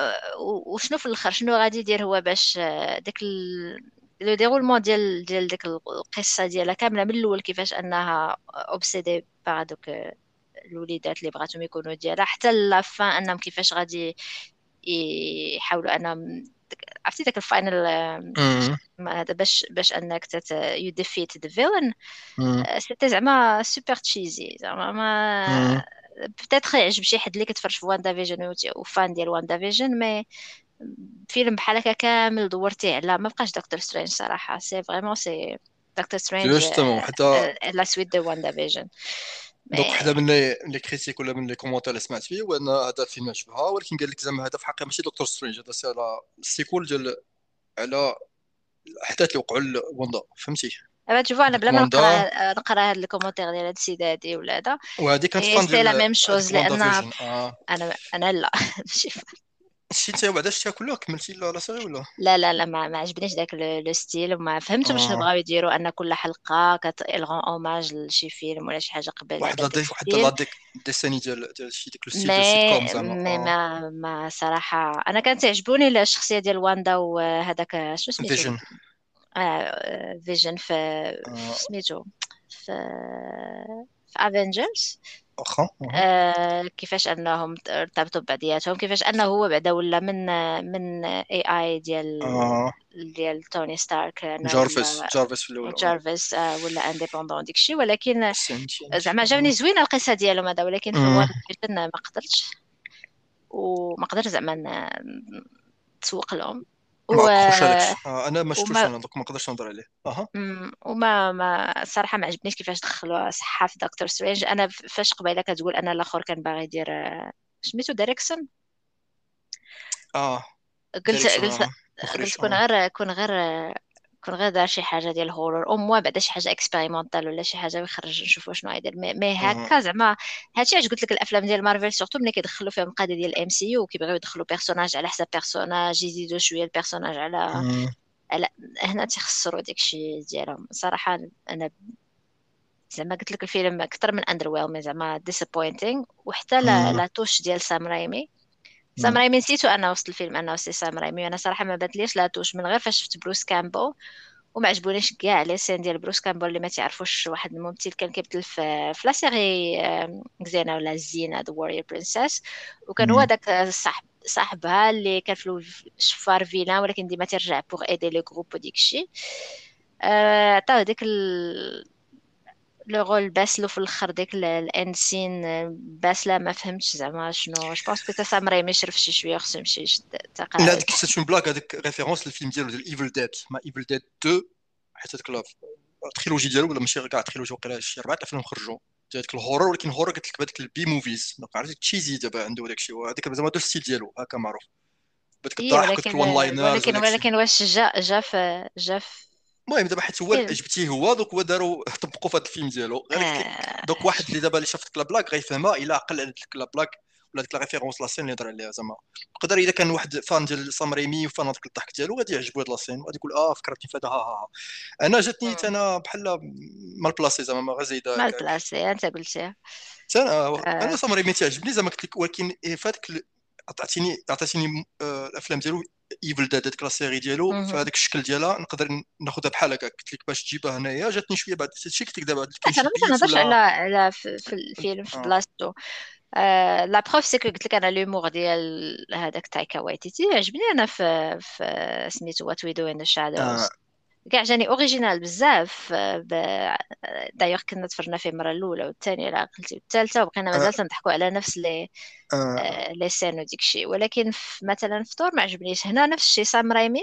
وشنو في الآخر؟ شنو غادي يدير هو باش داك le déroulement ديال ديال ديك القصة ديالها كاملة من الأول كيفاش أنها obsédée par دوك الوليدات اللي بغاتهم يكونوا ديالها حتى la fin أنهم كيفاش غادي يحاولوا أنهم عرفتي داك ال final هذا باش باش أنك you defeat the villain c'était زعما super cheesy زعما ما بتاتخ يعجب شي حد اللي كتفرج في WandaVision و fan ديال WandaVision mais فيلم بحال هكا كامل دورتي على ما بقاش Doctor Strange صراحة c'est vraiment c'est Doctor Strange justement حتى la suite de WandaVision donc حدا من les critiques ولا من les commentaires اللي سمعت فيه هو ان هذا الفيلم عجبها ولكن قال لك زعما هذا في الحقيقة ماشي Doctor Strange هذا c'est على ال séquelles ديال على الاحداث اللي وقعوا لواندا فهمتي أما تشوفو أنا بلا ما نقرأ نقرأ هاد ال commentaire ديال هاد السيد هادي ولا هذا. وهادي كانت فان سي لا ميم شوز لأن آه. أنا أنا لا [laughs] ماشي شتي بعدا شتيها كلها كملتي لا سيري ولا؟ لا لا لا ما, ما عجبنيش داك لو ستيل وما فهمتش واش آه. بغاو يديروا أن كل حلقة كتلغون اوماج لشي فيلم ولا شي حاجة قبل واحد لا واحد لا ديك ديساني ديال ديال شي ديك الستيل ديال كوم زعما. مي ما ما صراحة. أنا كانت تعجبوني الشخصيه ديال واندا وهذاك شنو سميتو فيجن آه فيجن في سميتو في في Avengers واخا آه كيفاش أنهم ارتبطوا ببعضياتهم كيفاش أنه هو بعدا ولا من من اي اي ديال آه. ديال توني ستارك جارفيس جارفيس في الأول جارفيس آه ولا indépendant ديك الشيء. ولكن زعما جاوني زوينه القصة ديالهم هذا ولكن في ما قدرتش. وما قدرتش زعما نتسوق لهم. و... آه أنا ما شفتوش وما... أنا دوك ما نقدرش نهضر عليه. أها. وما ما الصراحه ما عجبنيش كيفاش دخلوا صحه في Doctor Strange. أنا فاش قبيلة كتقول أنا الآخر كان باغي يدير سميتو Derrickson؟ آه. قلت قلت قلت كون غير كون غير كون غير دار شي حاجة ديال ال horreur أو موا بعدا شي حاجة expérimental ولا شي حاجة ويخرج نشوفوا شنو يدير mais هكا زعما هادشي علاش قلت لك الأفلام ديال مارفل surtout ملي كيدخلوا فيهم القضية ديال ال MCU وكيبغيو يدخلوا personnage على حساب personnage يزيدوا شوية ال personnage على على هنا تيخسروا داكشي ديالهم. صراحة أنا زعما قلت لك الفيلم أكثر من under زعما disappointing وحتى la touche ديال سام رايمي سام رايمي نسيتو أنا وسط الفيلم انه c'est سام رايمي وأنا صراحة ما باتليش la touche. من غير فاش شفت بروس كامبل وما عجبونيش كاع les scènes ديال بروس كامبل اللي ما تعرفوش واحد الممثل كان كيبدل في في la série Xena ولا Xena the Warrior Princess وكان هو داك صاحب صاحبها اللي كان في شفار فيلا ولكن ديما ترجع بوغ ايدي لو جروب وديك الشيء عطاو ديك لو رول باسلو في الآخر ديك الانسين باسله ما فهمتش زعما شنو. جو بونس كو سام رايمي شرف شي شوية خصو يمشي يشد لا هذيك سيت اون بلاك هذيك ريفيرونس للفيلم ديالو ديال ايفل ديد ما ايفل ديد 2 حيت هذيك التريلوجي ديالو ولا ماشي كاع التريلوجي وقيلا شي اربعه افلام خرجوا ديال الهورر ولكن الهورر قلت لك بهذيك البي موفيز عرفتي تشيزي دابا عنده داك الشيء. هذيك زعما هذا الستيل ديالو هكا معروف. بدك الضحك ولكن ولكن ولكن واش جا جا في جا في المهم دابا حيت هو جبتيه هو دوك هو داروا [laughs] طبقوا في هذا الفيلم ديالو آه. دوك واحد اللي دابا اللي شاف ديك blague غيفهمها إلا عقل على ديك blague ولا ديك la référence la scène اللي هضر عليها زعما. يقدر إذا كان واحد fan ديال سام رايمي و fan هذاك الضحك ديالو غادي يعجبو هاد la scène وغادي يقول آه فكرتني في هذا ها ها أنا جاتني أنا بحال mal placée زعما ما غير زايدة. mal placée أنت قلتيها. أنا أنا سام رايمي تعجبني زعما قلت لك ولكن في هذاك عطاتيني عطاتيني آه، الأفلام ديالو Evil Dead هذيك la série ديالو. في هذاك الشكل ديالها نقدر ناخذها بحال هكا. قلت لك باش تجيبها هنايا جاتني شوية بعد هادشي قلت لك دابا أنا ما كنهضرش على على في الفيلم في بلاصتو la preuve c'est قلت لك أنا l'humour ديال هذاك تايكا وايتيتي عجبني. أنا في في سميتو What We Do in the Shadows كاع جاني original بزاف. دايوغ كنا تفرجنا فيه المرة الأولى والثانية لا قلتي والثالثة وبقينا مازال تنضحكوا على نفس les آه. les scènes وديك الشيء. ولكن في مثلا في ما عجبنيش. هنا نفس الشيء سام رايمي.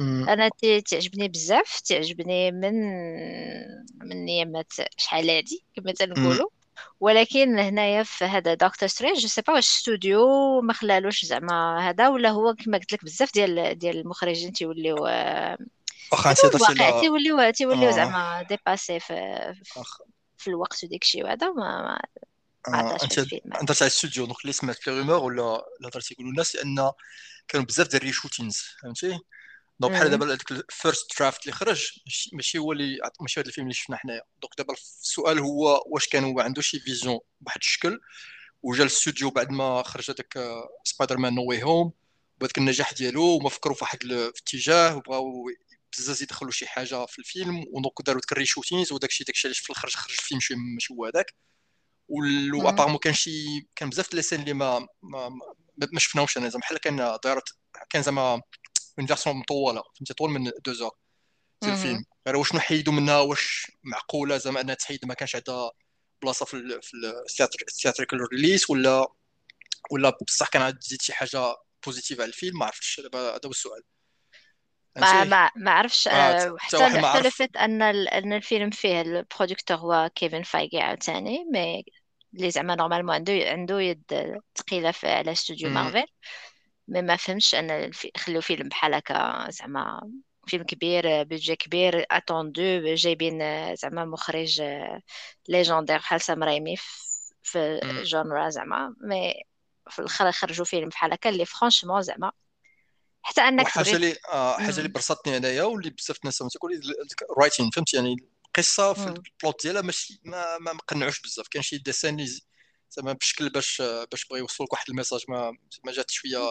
أنا تعجبني بزاف. تعجبني من من ايامات شحال هادي كما تنقولوا. ولكن هنايا في هذا Doctor Strange je sais pas واش ستوديو ما خلالوش زعما هذا ولا هو كما قلت لك بزاف ديال ديال المخرجين تيوليو واخا انت الواقع تيوليو تيوليو زعما dépassés في في الوقت وديك الشيء وهذا ما ما أنت هضرت على الاستوديو donc اللي سمعت في rumeurs ولا اللي هضرت يقولوا الناس لأن كانوا بزاف ديال ال reshootings فهمتي؟ donc بحال دابا هذاك ال first draft اللي خرج ماشي هو اللي ماشي هذا الفيلم اللي شفنا حنايا. donc دابا السؤال هو واش كان هو عنده شي vision بواحد الشكل وجا الاستوديو بعد ما خرج هذاك Spider-Man No Way Home بهذاك النجاح ديالو وما فكروا في واحد الاتجاه وبغاو بزاف يدخلوا شي حاجة في الفيلم و donc داروا ديك ال reshootings وداك الشيء داك الشيء علاش في الآخر خرج الفيلم ماشي ماشي هو هذاك. و apparemment كان شي كان بزاف les scènes اللي ما ما, ما شفناهمش أنا زعما بحال كان دارت كان زعما une version مطولة فهمتي؟ طول من deux heures في الفيلم. غير واش نحيدوا منها واش معقولة زعما أنها تحيد ما كانش عندها بلاصة في في ال theatrical release ولا ولا بصح كان تزيد شي حاجة positive على الفيلم؟ ما عرفتش دابا هذا هو السؤال. ما ما ما عرفش آه حتى حتى لفت أن أن الفيلم فيه ال producteur هو كيفن فايغي عاوتاني mais اللي زعما normalement عنده عنده يد ثقيله على استوديو مارفل mais ما فهمش أن خلو فيلم بحال هكا زعما فيلم كبير budget كبير attendu جايبين زعما مخرج légendaire بحال سام رايمي في genre زعما mais في الآخر خرجوا فيلم بحال هكا اللي franchement زعما حتى أنك حاجة اللي آه حاجة اللي برصتني أنايا واللي بزاف الناس تقول writing فهمت يعني القصة في ال plot ديالها ماشي ما ما مقنعوش بزاف. كان شي ديسان زعما بشكل باش باش يوصل لك واحد الميساج ما ما جات شوية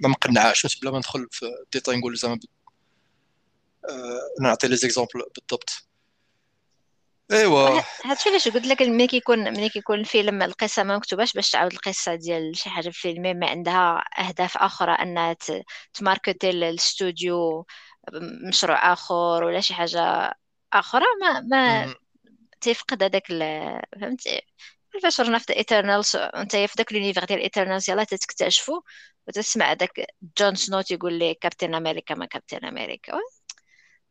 ما مقنعاش بلا ما ندخل في الديتاي نقول زعما آه نعطي les exemples بالضبط. ايوا هادشي علاش قلت لك ملي كيكون ملي كيكون الفيلم القصة ما مكتوباش باش تعاود القصة ديال شي حاجة في الفيلم ما عندها أهداف أخرى أنها تماركتي الاستوديو مشروع آخر ولا شي حاجة أخرى. ما ما تفقد هذاك فهمتي؟ كيفاش رنا في Eternals أنت في داك l'univers ديال Eternals يلاه تكتشفوا وتسمع داك جون سنو تيقول لي كابتن أمريكا ما كابتن أمريكا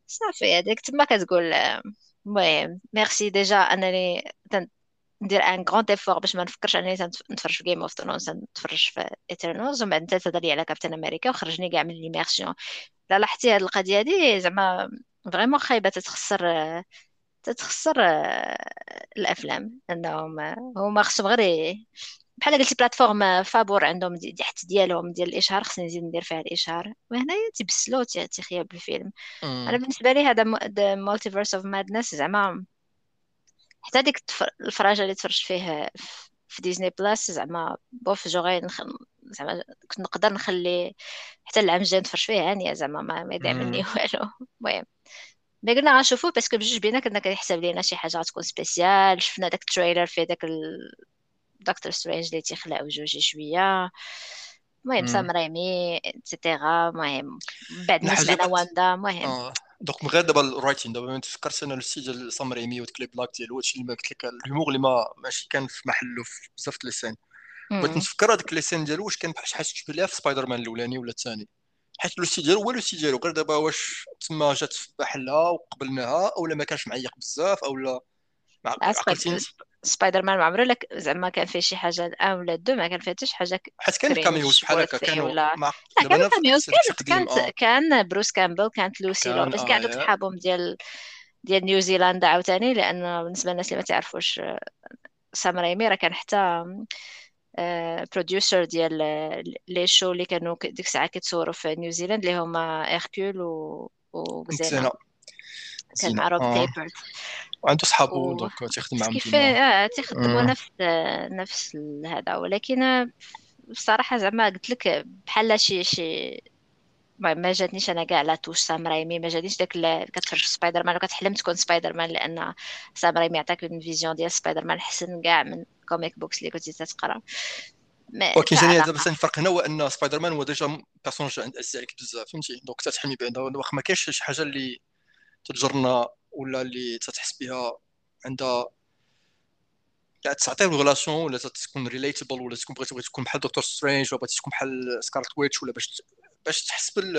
صافي هذاك تما كتقول المهم merci déjà انني ندير un grand effort باش ما نفكرش انني نتفرج في Game of Thrones نتفرج في Eternals ومن بعد تهضر لي على كابتن أمريكا وخرجني كاع من l'immersion لا لاحظتي هاد القضية هادي زعما vraiment خايبه تتخسر تتخسر الافلام انهم هما خصهم غير بحال قلتي plateforme فابور عندهم دي تحت ديالهم ديال الإشهار خصني نزيد ندير فيها الإشهار. وهنايا تيبسلو تيخيب الفيلم. أنا بالنسبة لي هذا The Multiverse of Madness زعما حتى ديك الفراجة اللي تفرجت فيه في Disney Plus زعما bof j'aurais. زعما كنت نقدر نخلي حتى العام الجاي نتفرج فيه هانية زعما ما يضيع مني والو. المهم. mais قلنا غنشوفو parce que بجوج بينا كنا كيحسب لينا شي حاجة غتكون spéciale شفنا داك ال trailer فيه داك Doctor Strange اللي تيخلع وجوجي شوية. المهم سام ريمي اتسيتيرا المهم بعد ما سمعنا واندا المهم. آه. دوك من غير دابا الرايتين دابا ما تفكرت أنا السي ديال سام ريمي وديك لي بلاك ديالو هادشي اللي ما قلت لك الهيمور اللي ما ماشي كان في محله في بزاف لي سين بغيت نتفكر هذيك لي سين ديالو واش كان شحال تشبه ليها في سبايدر مان الأولاني ولا الثاني. حيت لو سي ديالو هو لو سي ديالو. غير دابا واش تما جات بحالها وقبلناها أو ما كانش معيق بزاف أو لا. سبايدر مان ما عمره لك زعما كان فيه شي حاجة ال un ولا deux ما كان فيه حتى شي حاجة حيت كان caméos بحال هكا كانوا ولا... لا كانوا caméos كانت كانت آه. كان Bruce Campbell كانت Lucy Lawless كاع دوك صحابهم ديال ديال نيوزيلندا عاوتاني لأن بالنسبة للناس اللي ما تعرفوش Sam Raimi راه كان حتى producer ديال les shows اللي كانوا ديك الساعة كيتصوروا في نيوزيلاند اللي هما Hercule و Xena. كان مع Rob آه. وعنده صحابو و... donc تيخدم معاهم كيف؟ آه تيخدموا نفس نفس هذا. ولكن بصراحة زعما قلت لك بحال شي شي ما جاتنيش أنا كاع la touche Sam Raimi ما جاتنيش داك كتفرج في سبايدر مان وكتحلم تكون سبايدر مان لأن Sam Raimi عطاك une vision ديال سبايدر مان حسن كاع من comic books اللي كنتي تتقرا ولكن كعلاقة. دابا الفرق هنا هو أن سبايدر مان هو déjà personnage عند عزيز عليك بزاف فهمتي؟ donc تتحمي بعدا واخا ما كاينش شي حاجة اللي تجرنا ولا اللي تتحس بها عندها تعطي relation ولا تكون relatable ولا تكون بغيتي تكون بحال Doctor Strange ولا بغيتي تكون بحال Scarlet Witch ولا باش باش تحس بال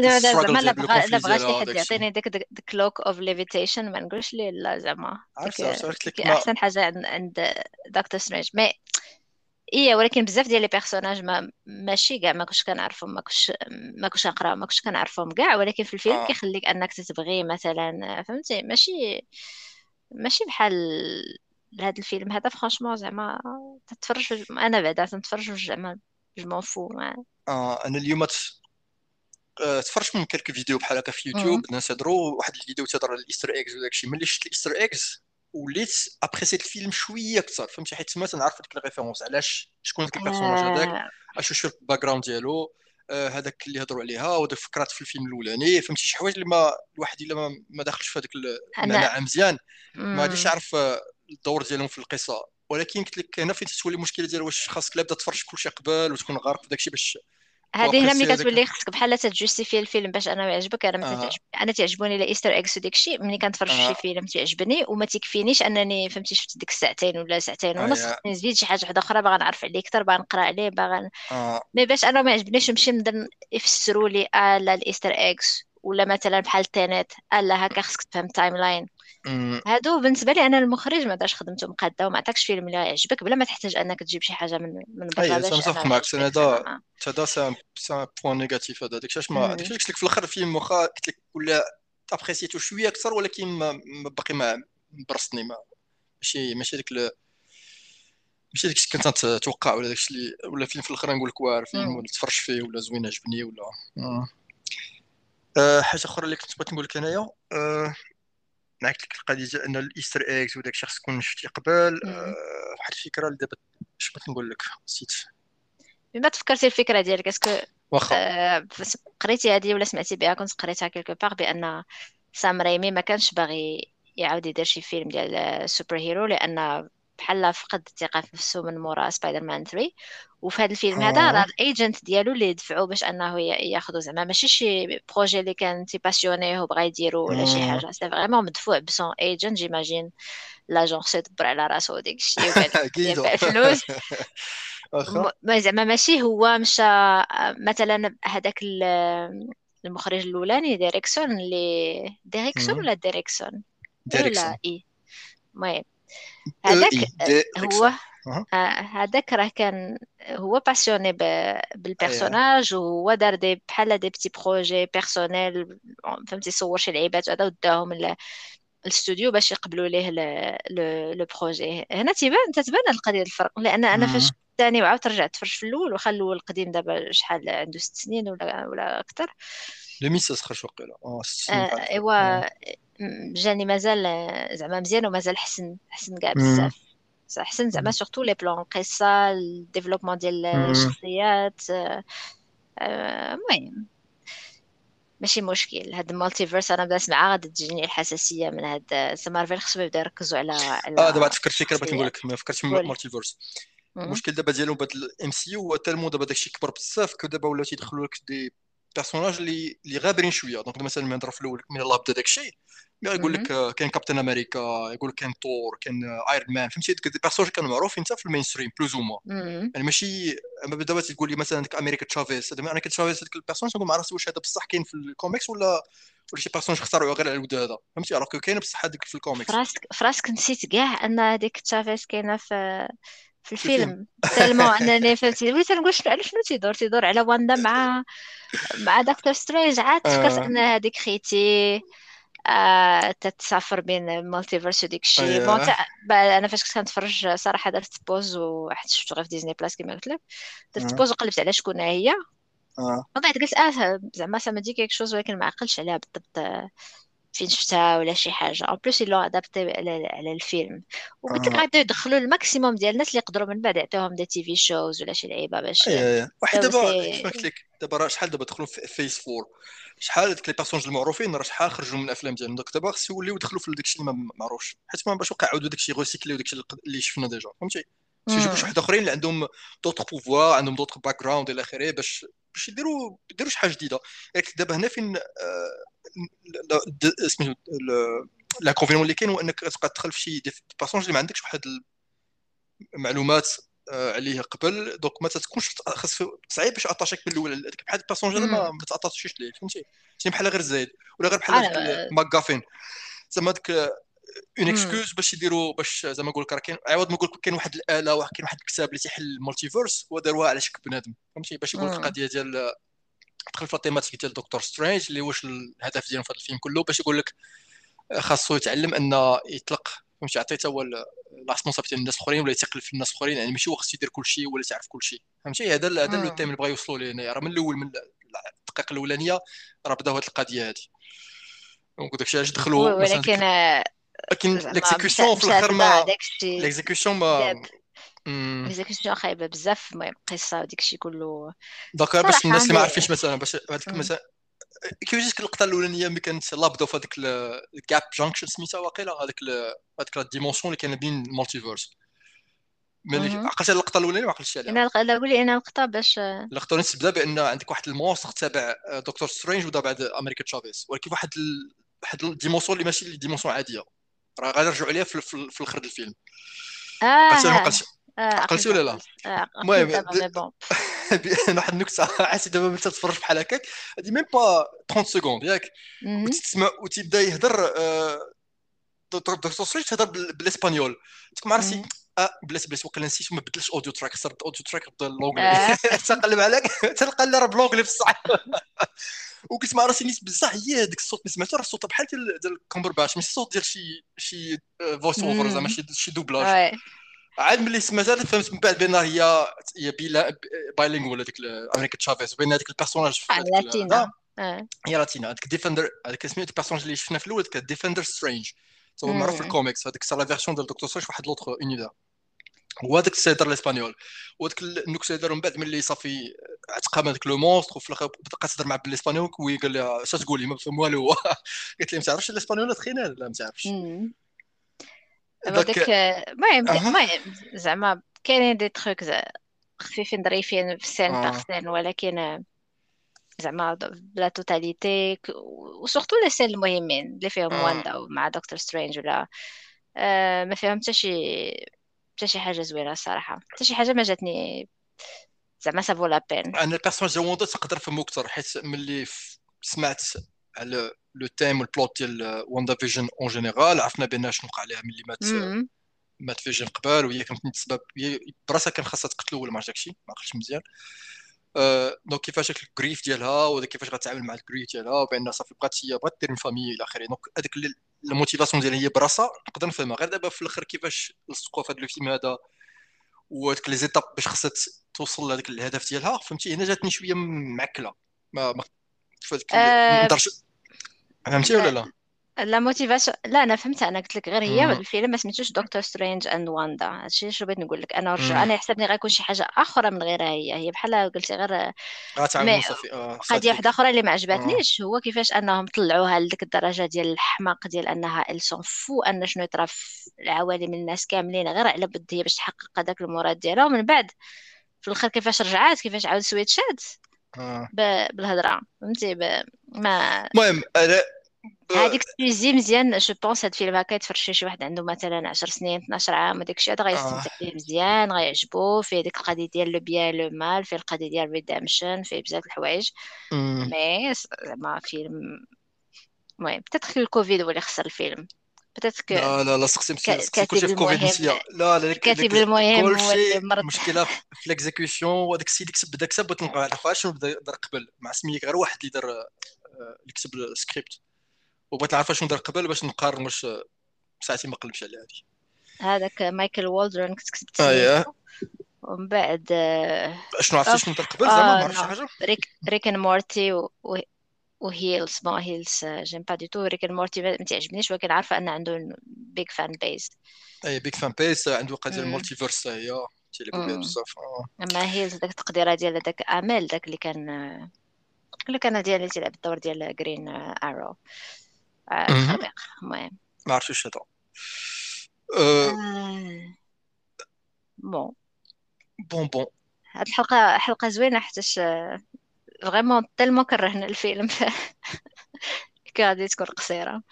لا زعما لا بغا لا بغا شي حد يعطيني داك cloak of levitation ما نقولش ليه لا زعما. ديك- ديك أحسن حاجة عند- عند Doctor Strange mais إيه ولكن بزاف ديال les personnages ما ماشي كاع ما كنتش كنعرفهم ما كنتش ما كنتش نقرا ما كنتش كنعرفهم كاع ولكن في الفيلم آه. كيخليك أنك تتبغي مثلا فهمتي ماشي ماشي بحال هذا الفيلم هذا franchement زعما تتفرج أنا بعدا تنتفرج زعما je m'en fous آه أنا اليوم ت- آه، تفرجت من كلك فيديو بحال هكا في. يوتيوب الناس هضروا واحد الفيديو تهضر على ال Easter eggs وداك الشيء ملي شفت ال Easter eggs وليت ابريسيت الفيلم شوية أكثر فهمتي حيت تما تنعرف ديك ال référence علاش شكون داك ال personnage هذاك آه، اش شو ال background ديالو آه، هذاك اللي هضروا عليها وداك فكرات في الفيلم الاولاني فهمتي شي حوايج اللي ما الواحد الا ما, ما داخلش في هذاك المعنى مزيان ما غاديش. يعرف آه، الدور ديالهم في القصة ولكن قلت لك هنا فين تتولي المشكلة ديال واش خاصك لا بدا تفرج كلشي قبل وتكون غارق في داك الشيء باش هذه هنا ملي كتولي خصك بحال ت justifie الفيلم باش أنا يعجبك أنا مثلا آه. أنا تعجبوني les Easter eggs وداك الشيء ملي كنتفرج في آه. شي فيلم تعجبني وما تيكفينيش أنني فهمتي شفت ديك الساعتين ولا ساعتين ونص آه. نزيد شي حاجة واحدة أخرى باغا نعرف عليه أكثر باغا نقرأ عليه باغا آه. mais باش أنا ما يعجبنيش نمشي نبدا يفسروا لي آه لا ال Easter eggs ولا مثلا بحال Tenet آه لا هكا خصك تفهم ال timeline هادو بالنسبة لي أنا المخرج ما داش خدمته مقادة وما عطاكش فيلم اللي يعجبك بلا ما تحتاج أنك تجيب شي حاجة من من برا باش أنا متفق معك يعجبك هذا هذا ça c'est un point négatif هذا داكشي علاش ما. داكشي قلت لك في الآخر الفيلم واخا قلت لك ولا ابريسيتو شوية أكثر ولكن ما باقي ما برصني ما ماشي ماشي ديك ماشي داك الشيء كنت نتوقع ولا داك الشيء اللي ولا فيلم في الآخر نقول لك واعر فيلم. ولا تفرج فيه ولا زوين عجبني ولا. آه، حاجة أخرى اللي كنت بغيت نقول لك أنايا آه، معك ديك القضية ديال أن ال Easter eggs وداك الشيء خص تكون شفتي قبل. آه، واحد الفكرة اللي دابا اش بغيت نقول لك نسيت. بما تفكرتي الفكرة ديالك est-ce que واخا. آه، قريتي هذه ولا سمعتي بها؟ كنت قريتها quelque part بأن Sam Raimi ما كانش باغي يعاود يدير شي فيلم ديال super hero لأن بحال فقد الثقة في نفسه من مورا سبايدر مان 3 وفي هذا الفيلم هذا راه. ال agent ديالو اللي دفعوا باش أنه ياخذوا زعما ماشي شي projet اللي كان تي passionné وبغى يديرو ولا شي. حاجة. c'est vraiment مدفوع ب son agent j'imagine l'agent خصو يدبر على راسو وديك الشيء [laughs] وكان الفلوس. [laughs] ما زعما ماشي هو مشى مثلا هذاك ال- المخرج الأولاني Derrickson اللي Derrickson. ولا Derrickson؟ اي Derrickson. اي المهم هذاك اي هو Derrickson أها. آه، هذاك راه كان هو passionné بال personnage وهو دار des بحال des petits projets personnels فهمتي صور شي لعيبات هذا وداهم الاستوديو باش يقبلوا ليه le projet هنا تيبان تتبان القضية الفرق لأن أنا فاش مم. الثاني وعاود رجعت تفرج في الأول واخا الأول قديم دابا شحال عنده ست سنين ولا ولا أكثر 2016 خرج وقيلا آه، هكا إيوا آه. جاني مازال زعما مزيان ومازال حسن حسن كاع. بزاف. حسن زعما surtout les plans القصة ال développement ديال. الشخصيات آه، آه، المهم. ماشي مشكل. هاد ال multiverse أنا بدا نسمعها غادي تجيني الحساسية من هاد سي مارفل خصهم يبداو يركزوا على آه دابا على عاد فكرت فكره بغيت نقول لك ما فكرتش في قول multiverse مم. المشكل دابا ديالهم بهاد ال MCU هو tellement دابا داكشي كبر بزاف que دابا ولاو تيدخلوا لك des personnages اللي اللي غابرين شوية. donc مثلا ملي نهضر في الأول من الله بدا داكشي يقول لك. آه، كاين Captain America يقول لك كاين تور كاين Iron Man فهمتي؟ ديك ال personnages كانوا معروفين حتى في ال mainstream plus ou moins مم. يعني ماشي أما دابا تقول لي مثلا ديك America Chavez هذا America Chavez هذاك ال personnage نقول ما عرفتش واش هذا بصح كاين في الكوميكس ولا ولا شي personnage اخترعوه غير على الود هذا. فهمتي؟ alors كاين بصح هذيك في الكوميكس. فراسك فراسك نسيت كاع أن هذيك Chavez كاينة في في في الفيلم tellement أنني فهمتي. وليت نقول شنو على شنو تيدور تيدور على واندا مع مع Doctor Strange. عاد تفكرت آه أن هذيك خيتي آه تتسافر بين ال multiverse وديك الشيء bon أنا فاش كنت كنتفرج صراحة درت pause وحيت شفتو غير في Disney Plus كما قلت لك. درت آه. pause وقلبت على شكون هي. آه. بعد قلت آه زعما ça dit quelque chose ولكن ما عقلتش عليها بالضبط. آه، فين شفتها ولا شي حاجة. en plus ils l'ont adapté على على الفيلم وقلت لك آه. غادي يدخلوا ال maximum ديال الناس اللي يقدروا من بعد يعطيوهم des TV shows ولا شي لعيبة باش واحد دابا كيف قلت لك دابا راه شحال دابا دخلوا في Phase 4 شحال هذوك les personnages المعروفين راه شحال خرجوا من الافلام ديالهم؟ donc دابا خصو يوليو يدخلوا في داك الشيء اللي ما معروفش. حيت ما باش وقع يعاودوا داك الشيء recycler داك الشيء اللي شفنا déjà فهمتي؟ تيجيبوا شي واحد اخرين اللي عندهم d'autres pouvoirs عندهم d'autres backgrounds إلى اخره باش باش يديروا يديروا شي حاجة جديده لكن دابا هنا فين سميتو l'inconvénient اللي كاين هو انك تبقى تدخل في شي personnage اللي ما عندكش واحد المعلومات عليه قبل donc ما تكونش خاص صعيب باش attacher ك من الأول بحال ال personnage هذا ما تاتاشيش ليه فهمتي بحال غير زايد ولا غير بحال MacGuffin زعما ديك une excuse باش يديروا باش زعما نقول لك راه كاين عوض ما نقول لك كاين واحد الاله كاين واحد الكتاب اللي تيحل ال multiverse هو داروها على شكل بنادم. فهمتي؟ باش يقول لك القضية ديال دخل في ال thématique ديال Doctor Strange اللي واش الهدف ديالو في هذا الفيلم كله باش يقول لك خاصو يتعلم ان يطلق. فهمتي؟ عطيه هو la responsabilité للناس الآخرين ولا يثقل في الناس الآخرين يعني ماشي هو خصو يدير كل شيء ولا تعرف كل شيء. فهمتي؟ هذا هذا le thème اللي بغا يوصلوا ليه هنايا راه من الأول من الدقائق الأولانية راه بدأو هذه القضية هذه donc داكشي علاش دخلوا ولكن لكن l'exécution في الآخر ما l'exécution ما l'exécution خايبه بزاف المهم قصه وديك الشيء كله donc باش الناس اللي ما عارفينش مثلا باش هذيك مثلا كيفاش ديك اللقطه الاولانيه ملي كانت au début في هذيك ال gap junction سميتها واقيلا هذيك هذيك ال dimension اللي كاينة بين ال multiverse ملي عقلتي اللقطه الاولانيه ما عقلتش عليها أنا قولي أنا اللقطه باش اللقطه اللي تبدا بان عندك واحد ال monstre تابع Doctor Strange ودا بعد America Chavez ولكن واحد ال... واحد ال dimension اللي ماشي dimension عاديه راه غادي نرجعوا عليها في, في, الآخر الفيلم آه عقلتي ولا لا المهم واحد النكته عرفتي دابا ملي تتفرج بحال هكاك هادي ميم با 30 سكوند ياك وتسمع وتبدا يهضر دكتور سترينج تهضر بالاسبانيول تكون عرفتي آه بلاتي بلاتي وقيلا نسيت ما بدلش اوديو تراك صرت اوديو تراك بدا لونجلي تقلب عليك؟ [laughs] تلقى لا راه بلونجلي بصح. [laughs] وكنت ما راسي نيت بصح هي هذاك الصوت اللي سمعته راه الصوت بحال ديال الكومبر باش ماشي الصوت ديال شي شي فويس اوفر زعما شي دوبلاج عاد ملي سمعتها فهمت من بعد بأن هي هي bilingual هذيك America Chavez وبين هذيك ال personnage latina هي latina هذيك Defender هذاك سميتو ال personnage اللي شفنا في الأول هذاك Defender Strange هو معروف في الكوميكس هذيك c'est la version ديال Doctor Strange واحد l'autre univers هو هذاك السيدر الإسبانيول. وهذاك النكته داروا من بعد ملي صافي عتقام هذاك le monstre وفي الآخر بقى تهضر معاه بالاسبانيول oui قال لها اش تقولي ما فهم والو. [laughs] قالت لي ما تعرفش الإسبانيول تخينا لا ما تعرفش. هذاك المهم المهم زعما كاينين des trucs خفيفين ظريفين في scène par scène ولكن زعما ب la totalité و surtout les scènes المهمين اللي فيهم واندا مع Doctor Strange ولا آه ما فيهم حتى شي حتى شي حاجة زوينة الصراحه حتى شي حاجة ما جاتني زعما ça vaut la peine أنا ال personnage ديال واندا تقدر نفهمو أكثر حيت ملي سمعت على le thème وال plot ديال WandaVision en général عرفنا بان شنو وقع لها ملي مات مات Vision قبل وهي كانت السبب براسها كان خاصها تقتلو ولا ما عرفتش داكشي ما عقلتش مزيان. donc كيفاش داك ال grief ديالها وكيفاش غتعامل مع ال grief ديالها وبأن صافي بغات هي بغات دير famille إلى آخره. donc هذيك ال motivation ديالها هي براسها. نقدر نفهمها. غير دابا في الآخر كيفاش لصقوا في هذا الفيلم هذا وهذيك les étapes باش خاصها توصل لهذاك الهدف ديالها. فهمتي؟ هنا جاتني شوية معكله ما ما أه فهمتي ولا لا؟ la motivation لا أنا فهمت أنا قلت لك غير هي الفيلم ما سميتوش Doctor Strange and Wanda هادشي شنو بغيت نقول لك؟ أنا رجع أنا يحسبني غيكون شي حاجة أخرى من غيرها هي. هي بحال قلتي غير صافي آه قضية واحدة أخرى اللي ما عجبتنيش هو كيفاش أنهم طلعوها لديك الدرجة ديال الحماق ديال أنها elle s'en fout أن شنو يطرا في العوالم الناس كاملين غير على بد هي باش تحقق هذاك المراد ديالها. ومن بعد في الآخر كيفاش رجعات كيفاش عاود switchات؟ آه. بالهضره فهمتي؟ ما المهم هذيك تيزي مزيان je pense هاد الفيلم هكا يتفرج شي واحد عنده مثلا 10 سنين 12 عام وداك الشيء هذا غيستمتع آه. فيه مزيان غيعجبو فيه ديك القضية ديال le bien le mal فيه القضية ديال redemption فيه بزاف الحوايج. mais زعما فيلم المهم peut-être الكوفيد هو اللي خسر الفيلم. peut-être لا لا لا سقسي كاتب المهم لا لا الكاتب المهم المشكلة في الإكزيكيوشن وهذاك السيد اللي كتب بدا كتب بغيت نعرف شنو بدا دار قبل مع سميك غير واحد اللي دار اللي كتب السكريبت. وبغيت نعرف شنو دار قبل باش نقارن واش ساعتي ما قلبش على هذه هذاك مايكل والدرن كنت كتبت آه ومن بعد شنو عرفتي شنو دار قبل زعما ما عرفتش حاجة. ريك ريك ان مورتي و... وهيلز. بون هيلز جيم با دي تو ريك ان مورتي. ما تعجبنيش ولكن عارفة ان عنده بيج فان بيز أي بيج فان بيز عنده قضية المالتيفيرس هي تيلعبوا بها بزاف أما هيلز داك التقديره ديال داك امال داك اللي كان اللي كان ديال اللي تيلعب الدور ديال جرين ارو المهم. ما عرفتش هذا أه... بون. بون بون. هاد الحلقة حلقة زوينة حيتاش فريمون تالمون كرهنا الفيلم. [laughs] غادي تكون قصيرة.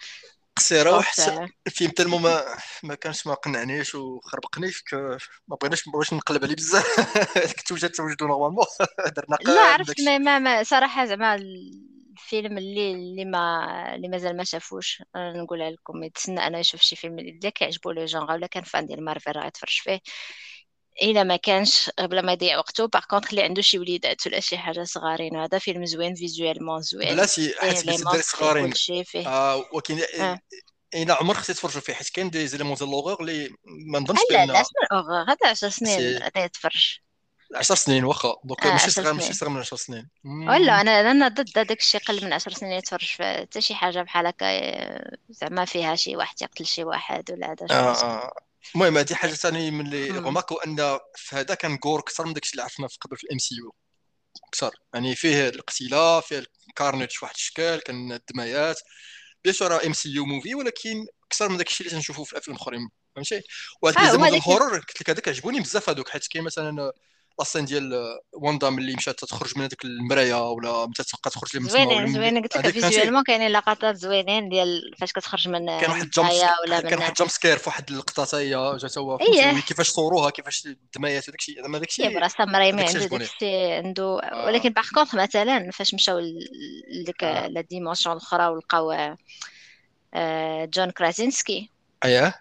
قصيرة وحتى الفيلم tellement ما ما كانش ما قنعنيش وخربقني فك ما بغيناش ما بغيتش نقلب عليه بزاف. [laughs] كنت وجدت توجدو normalement. [laughs] درنا لا عرفت ما, ما, ما صراحة زعما الفيلم اللي اللي ما اللي مازال ما شافوش نقولها لكم يتسنى أنا يشوف شي فيلم اللي كيعجبو le genre ولا كان fan ديال مارفل راه يتفرج فيه. الا ما كانش قبل ما يضيع وقته. par contre اللي عنده شي وليدات ولا شي حاجة صغارين هذا فيلم زوين visuellement زوين. بلاتي حيت فيه صغارين. آه ولكن آه. إلى عمر خصك تفرجوا فيه حيت كاين des éléments ديال l'horreur اللي ما نظنش لا لا بان شنو ال horreur هذا عشر سنين c'est غادي يتفرج 10 سنين واخا. donc آه ماشي صغير ماشي صغير من 10 سنين. ولا. أنا أنا ضد داك الشيء قل من عشر سنين يتفرج في حتى شي حاجة بحال هكا آه، زعما فيها شي واحد يقتل شي واحد ولا هذا آه آه. المهم هذه حاجة ثاني من اللي remarquer أن في هذا كان gore أكثر من داكشي اللي عرفنا في قبل في ال MCU أكثر. يعني فيه الاقتلاع فيه ال carnage واحد الشكل كان الدمايات bien sûr MCU movie ولكن أكثر من داكشي اللي تنشوفوا في الافلام الاخرين فهمتي؟ وهاد ال horror قلت لك هذاك عجبوني بزاف هذوك حيت كاين مثلا la scène ديال واندا ملي مشات تخرج من هذيك المرايه ولا متى تبقى تخرج ولا زوينين زوينين قلت لك visuellement كاينين لقطات زوينين ديال فاش كتخرج من كان واحد الضحايا ولا كان واحد جامب سكير في واحد اللقطه حتى هي جات هو oui كيفاش صوروها كيفاش الدمايات وداك الشيء زعما داك إيه الشيء براسا مريمي عنده داك الشيء عنده. آه. ولكن par contre مثلا فاش مشاو لديك آه. la dimension الأخرى ولقاو آه، جون كرازينسكي. اييه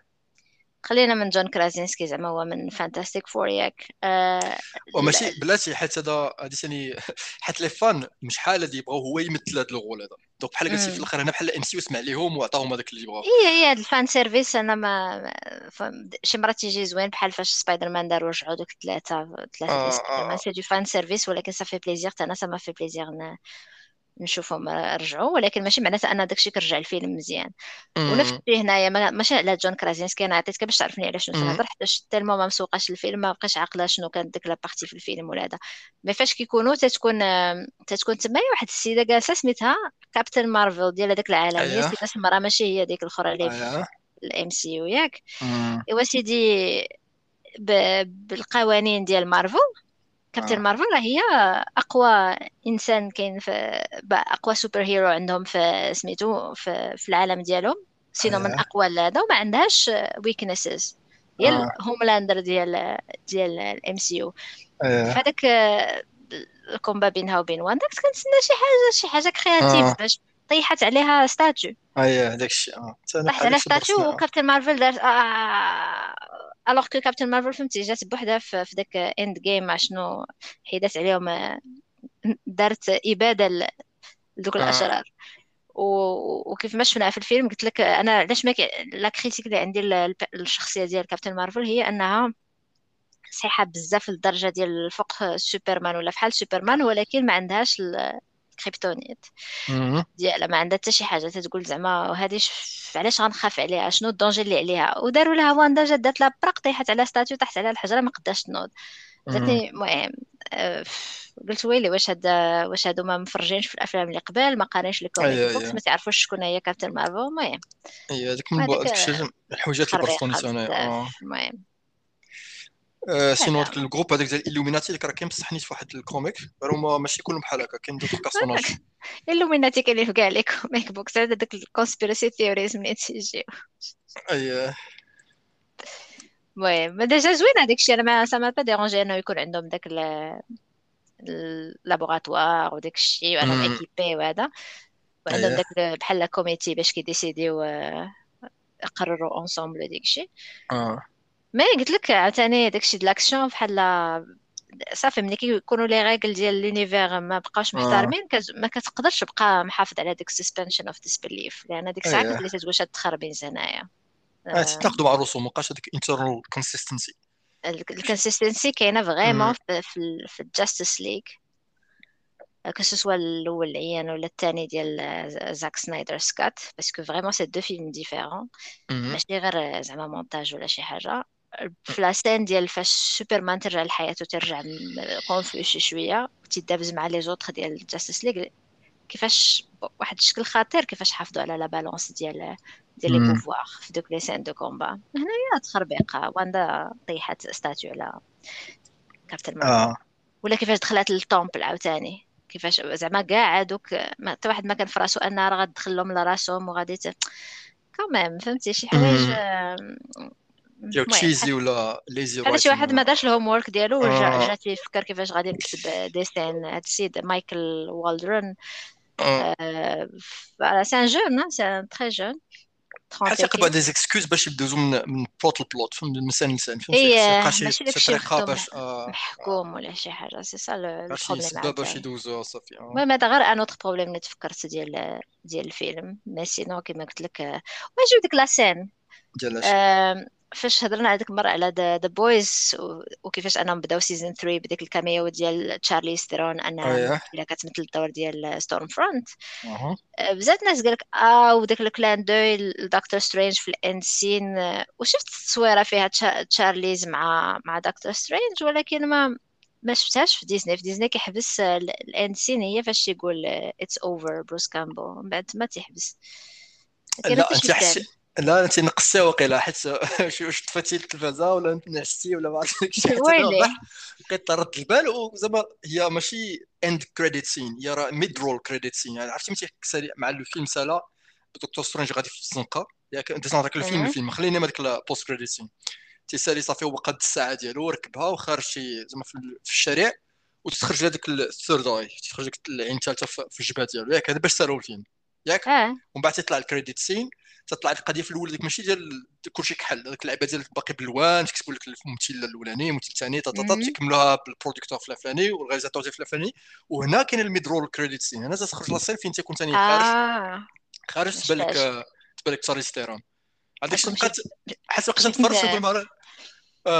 خلينا من جون كرازينسكي زعما هو من Fantastic Four ياك. آه وماشي لا. بلاتي حيت هذا هادي ثاني حيت les fans مش حال هادي يبغاو هو يمثل هذا ال rôle هذا. donc بحال قلتي في الآخر هنا بحال MCU سمع ليهم وعطاهم هذاك اللي يبغاو. هي هي هاد ال fan service أنا ما شي مرات يجي زوين بحال فاش سبايدر مان دار رجعوا دوك ثلاثة ثلاثة آه سبايدر مان c'est du fan service ولكن صافي plaisir حتى أنا ما في plaisir نشوفهم رجعوا ولكن ماشي معناتها أن داكشي كرجع الفيلم مزيان. ونفس الشيء هنايا ما- ماشي على جون كرازينسكي أنا عطيتك باش تعرفني على شنو تنهضر حيت tellement ما مسوقاش الفيلم ما بقيتش عاقلة شنو كانت ديك la partie في الفيلم ولا هذا. mais فاش كيكونوا تتكون تتكون تما واحد السيدة جالسة سميتها كابتن مارفل ديال هذاك العالم. هي اييه سيده سمراء ماشي هي ديك الأخرى اللي في اييه ال MCU ياك. ايوا سيدي بالقوانين ديال مارفل كابتن آه. مارفل هي أقوى إنسان كاين في أقوى super hero عندهم في سميتو في, في العالم ديالهم sinon من اييه أقوى هذا وما عندهاش weaknesses هي آه. الهوملاندر ديال ديال ال MCU اييه فهذاك ال combat بينها وبين واندا كنت كنتسنى شي حاجة شي حاجة créatif آه. باش طيحت عليها statue اييه داك الشيء طيحت برسنا statue وكابتن مارفل دارت آه... alors que كابتن مارفل فهمتي جات بوحدها في داك Endgame شنو حيدات عليهم آه، دارت إبادة ل- لذوك آه الأشرار و... وكيف ما شفنا في الفيلم قلت لك أنا علاش ما. la critique اللي عندي ل- الشخصية ديال كابتن مارفل هي أنها صحيحة بزاف للدرجة ديال فوق سوبرمان ولا فحال سوبرمان ولكن ما عندهاش ال- ال kryptonite امم ديالها ما عندها حتى شي حاجة تتقول زعما هذه ش... علاش غنخاف عليها؟ شنو ال danger اللي عليها؟ وداروا لها واندا جات دات لها براق طيحت على statue تحت على الحجرة ما قداش تنوض. جاتني المهم آه، قلت ويلي واش هاد واش هادو ما مفرجينش في الأفلام اللي قبل ما قارينش اييه books اييه ما تعرفوش شكون هي كابتن مارفل المهم. من هذاك الحويجات اللي خربيقه أنا آه بزاف المهم. آه، sinon هذاك هذا ال groupe هذاك ديال ال Illuminati اللي راه كاين بصح نيت في واحد الكوميك. هما ماشي كلهم بحال هكا كاين دوك بيرسوناج [laughs] اللوميناتي كاينين في كاع les comic [laughs] books هذا داك ال conspiracy theories منين تيجيو أي. المهم déjà زوين هذاك الشيء أنا ما ça m'a pas dérangé إنه يكون عندهم داك ال- ال laboratoire وداك الشيء امم équipé وهذا. وعندهم داك ال- بحال comité باش كي décideو آه، يقرروا ensemble ديك الشيء mais قلت لك عاوتاني داكشي de l'action بحال صافي ملي كيكونوا les règles ديال l'univers ما بقاوش آه. محترمين كز... ما كتقدرش تبقى محافظ على ديك suspension of disbelief لأن ديك الساعة اي كتولي تتقول شهاد التخربيق هنايا آه. تتناقضوا مع الرسوم مابقاش هذيك internal consistency ال consistency كاينة vraiment في في, ال- في ال Justice League soit الأول العيان ولا الثاني ديال Zack Snyder's cut parce que vraiment c'est deux films différents ماشي غير زعما مونتاج ولا شي حاجة. في la scène ديال فاش سوبرمان ترجع لحياته ترجع confus شي شوية وتيدابز مع les autres ديال Justice League كيفاش واحد الشكل خطير كيفاش حافظوا على la balance ديال ديال les. pouvoirs في دوك les scènes de combat هنايا تخربيقة واندا طيحت statue على الماء آه. ولا كيفاش دخلت لل temple عاوتاني؟ كيفاش زعما كاع هادوك حتى واحد ما كان في راسو انها راه غتدخل لهم لراسهم وغادي. quand même فهمتي؟ شي حوايج ديال المهم، cheesy ولا lazy بحال شي واحد ما دارش ال homework ديالو ورجع آه. جات فيه يفكر كيفاش غادي نكتب ديسين هاد السيد مايكل والدرن. c'est un jeune c'est un très jeune بحال تيقلبوا des excuses باش يبدوزو من من plot ل plot فهمت؟ من لسان لسان فهمتي ماشي طريقه باش آه، محكوم ولا شي حاجة. سي سا لو خاص شي problème سبب باش يدوزوها صافي آه. المهم هذا غير un autre problème اللي تفكرت ديال ديال الفيلم. mais sinon كيما قلت لك واجيو ديك la scène ديال فاش هضرنا على ديك المره على The Boys وكيفاش أنهم بداو season 3 بديك ال cameo ديال تشارلي ستيرون أنها أييه. ممثله كتمثل الدور ديال ستورم فرونت بزاف ناس قالك آه وداك ال clin d'œil لدكتور سترينج في ال end scene آه، وشفت التصويرة فيها تشا- تشارليز مع مع دكتور سترينج ولكن ما ما شفتهاش في ديزني في ديزني كيحبس آه، ال- ال end scene هي فاش يقول it's over بروس كامبل من بعد ما تيحبس. لا أنت. لا أنت نقصتي وقيلا حيت [laughs] شي واش طفيتي التلفازة ولا نعستي ولا ما [laughs] ويلي. نوضح بقيت رد البال وزعما هي ماشي end credit scene هي راه mid roll credit scene يعني عرفتي متي سالي مع الفيلم سالا؟ دكتور سترينج غادي في الزنقة. ياك أنت داك الفيلم. أها. الفيلم خلينا من ديك ال post credit scene تيسالي صافي هو قد الساعة ديالو وركبها وخارج شي زعما في ال- في الشارع وتخرج هذاك ال third eye تخرج ديك العين الثالثة في في الجبهة ديالو. ياك هذا باش سالوا الفيلم. ياك؟ آه. ومن بعد تطلع ال credit scene تطلع القضية في الأول ديك ماشي ديال كلشي كحل. هذيك اللعبة ديال باقي بالوان تكتبوا لك الممثل الأولاني الممثل الثاني. تكملوها بال producteur الفلاني وال réalisateur الفلاني. وهنا كاين ال mid roll credit scene. هنا تخرج la scène فين تيكون ثاني خارج. آه. خارج تبان لك. تبان لك تشارلي ستيرون. عندك أكون بقات حسب بقيت نتفرج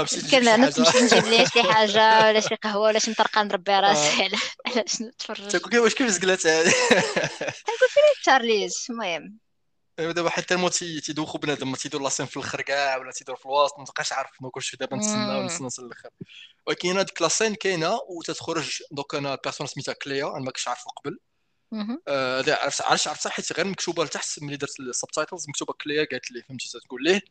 شي نط نمشي حاجة نجيب لي شي حاجة [laughs] ولا شي قهوة ولا شي مطرقه نربي راسي [laughs] على على شنو نتفرج؟ تقول واش كيف زقلات هذه؟ [laughs] تشارليز المهم. ايوا دابا حتى الموت تي- تيدوخوا بنادم ما تيدور la scène في الآخر كاع ولا تيدور في الوسط ما تبقاش عارف ما كلشي دابا نتسنى. ونتسنى للأخر. ولكن هذيك la scène كاينة وتتخرج دوك أنا ال personne سميتها كليا أنا ما كنتش عارفه قبل. آه، هذا عرفت عرفت عرفت حيت غير مكتوبة لتحت ملي درت ال subtitles مكتوبة كليا قالت لي فهمتي تقول ليه؟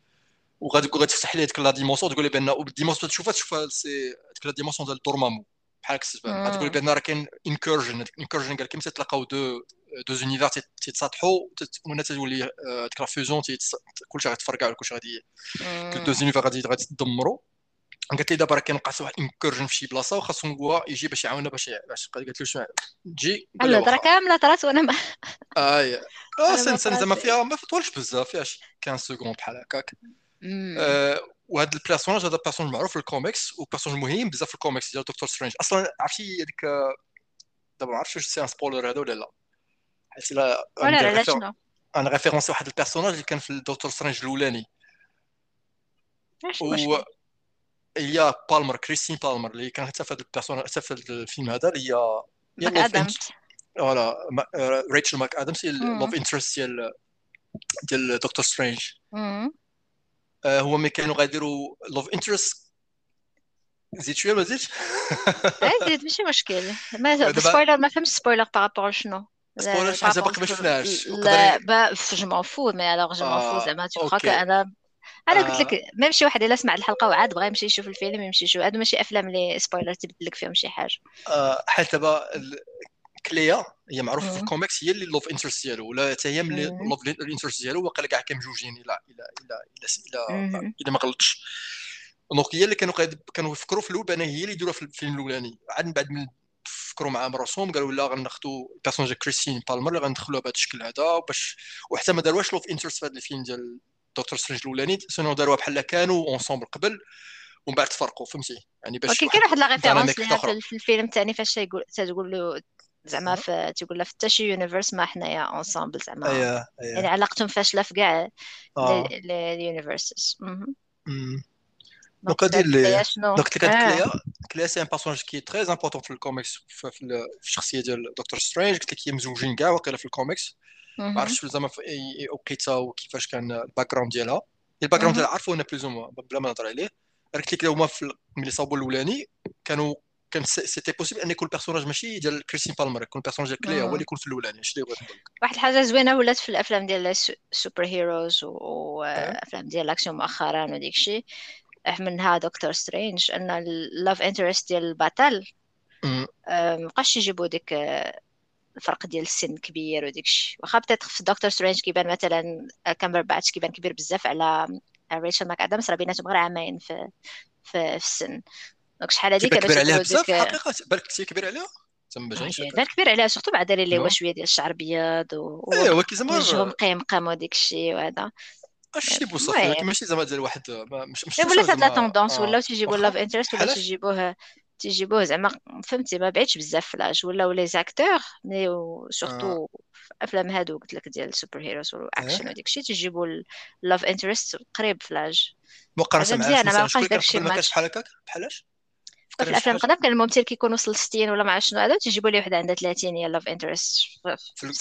وغادي غادي تفتح لي ديك la dimension تقول لي بان ال dimension تشوفها تشوفها c'est ديك la dimension ديال دورمامو بحال هكا تقول لي بان راه كاين incursion incursion قال كيما تتلاقاو deux deux univers تيتصالحوا تت- وهنا تولي آه، ديك la fusion كلشي غيتفرقع ولا كلشي غادي. deux univers غادي غادي يتدمروا قالت لي دابا راه كاين وقعت واحد incursion في شي بلاصه وخاصو هو يجي باش يعاوننا باش باش قالت له شنو تجي الهضره. كامله طرات وأنا ما اي آه سن سن زعما. فيها ما تطولش بزاف فيها شي 15 secondes بحال هكاك وهذا ال personnage هذا personnage معروف في ال comics و personnage مهم بزاف في الكوميكس ديال دكتور سترينج. أصلا عرفتي هذيك آه، دابا ما عرفتش واش c'est spoiler هذا ولا لا. حيت لا أنا référencer واحد ال personnage اللي كان في الدكتور سترينج الأولاني. و هي بالمر كريستين بالمر اللي كانت حتى في هذا ال personnage حتى في الفيلم هذا اللي هي ماك لوف ادمز voilà آه، ريتشل ماك ادمز هي. ال love interest ديال ديال دكتور سترينج. آه، هو ملي كانوا غيديروا love interest زيد شوية ما زيدش زيد ماشي مشكل. ما spoiler ما فهمتش spoiler par rapport شنو spoiler شي حاجة باقي ما شفناهاش. لا bah je m'en fous mais alors je m'en fous آه، زعما تو. que أنا أنا قلت آه. لك même شي واحد إلا سمع الحلقة وعاد بغى يمشي يشوف الفيلم يمشي يشوف هادو ماشي أفلام اللي spoiler تبدل لك فيهم شي حاجة. آه، حيت دابا كليا هي معروفة في. الكوميكس هي اللي love interest ديالو ولا حتى هي ملي مم. love interest ديالو واقيلا كاع كانوا مجوجين إلا إلا إلا إلا إلا مهم. إلا ما غلطش donc هي اللي كانوا كانوا يفكروا في الأول هي اللي يديروها في الفيلم الأولاني عاد من بعد من فكروا مع راسهم قالوا لا غناخذوا ال personnage كريستين بالمر اللي غندخلوها بهذا الشكل هذا باش وحتى ما داروهاش love interest في هذا الفيلم ديال دكتور سترينج الأولاني sinon داروها بحال كانوا ensemble قبل ومن بعد تفرقوا فهمتي يعني باش ولكن كاين واحد la référence. في في الفيلم الثاني فاش تقول له زعما في تقول له في حتى شي universe ما حنايا ensemble زعما. اييه يعني اييه علاقتهم فاشله في كاع ال universes. donc هادي اللي- donc قلت لك آه. كليا كليا c'est un personnage qui très important في الكوميكس في, في, ال- في الشخصيه ديال دكتور سترينج قلت لك هي مزوجين كاع واقيلا في الكوميكس. ما عرفتش زعما في اي وقيته وكيفاش كان ال background ديالها ال background. ديالها عارفه en plus بلا ما نهضر عليه قلت لك هما ملي صابوا الاولاني كانوا كان c'était possible أن يكون ال personnage ماشي ديال كريستين بالمر يكون ال personnage ديال كليا هو اللي يكون في الأولاني. اش اللي بغيت نقول واحد الحاجة زوينة ولات في الأفلام ديال ال super heroes وافلام ديال الأكشن مؤخرا وديك الشيء منها دكتور سترينج أن ال love interest ديال البطل مابقاش يجيبوا ديك الفرق ديال السن كبير وديك الشيء واخا بتات في دكتور سترينج كيبان مثلا كامبرباتش كيبان كبير بزاف على ريتشل ماك ادمز راه بيناتهم غير عامين في في, في السن. donc شحال هادي كبير عليها بزاف حقيقة بالك كثير كبير عليها تما ما جانيش بان كبير عليها surtout بعد داري لي شوية ديال الشعر ابيض و ايوا ولكن زعما وجههم قيمقم وديك الشيء وهذا. اللي بوصف ولكن ماشي زعما ديال واحد مش مش ولات هاد la tendance ولاو تيجيبوا love interest ولا تيجيبوه تيجيبوه زعما فهمتي ما بعيدش بزاف في l'âge ولاو les acteurs mais surtout أفلام هادو قلت لك ديال ال super heroes وال action وديك الشيء تيجيبوا ال love interest قريب في l'âge مقارنة مع أنا ما بقاش داكشي ما كانش بحال هكاك؟ بحالاش في الأفلام القدام كان الممثل كيكون وصل 60 ولا ما عرفت شنو هذا تيجيبوا لي وحدة عندها 30 هي love interest في,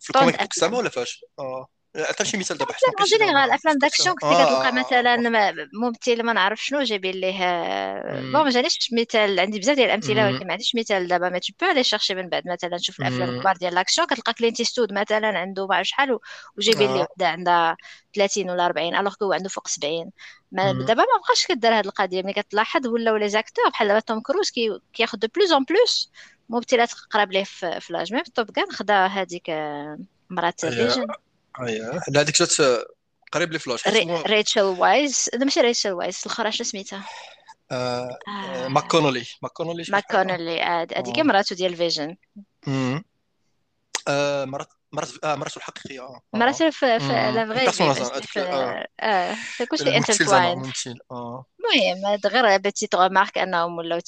في ال comic book زعما ولا فاش آه. عطا شي مثال دابا حنا général أفلام d'action كنت كتلقى آه. مثلا ممثل ما نعرف شنو جايبين ليه bon ما جانيش مثال عندي بزاف ديال الأمثلة ولكن ما عنديش مثال دابا mais tu peux les chercher من بعد مثلا تشوف الأفلام الكبار ديال l'action كتلقى كلينت ايستوود مثلا عنده ما شحال وجايبين ليه آه. وحدة عندها 30 ولا 40 alors هو عنده فوق 70 ما دابا ما بقاش كدار هذه القضية. ملي كتلاحظ ولاو les acteurs بحال دابا توم كروز كياخذ de plus en plus ممثلات قراب ليه في l'âge même Top Gun خدا هذيك مرات فيجن اييه لا هذيك جات قريب لي ف l'âge ريتشل وايز. لا ماشي ريتشل وايز الاخرى شنو سميتها؟ آه، آه، ماكونولي. ماكونولي ماكونولي هذيك مراتو ديال فيجن. آه، مرات مرات آه مراتو الحقيقية مراتو في لا فغي آه. كلشي انترتواين المهم غير بتي تغمارك أنهم ولاو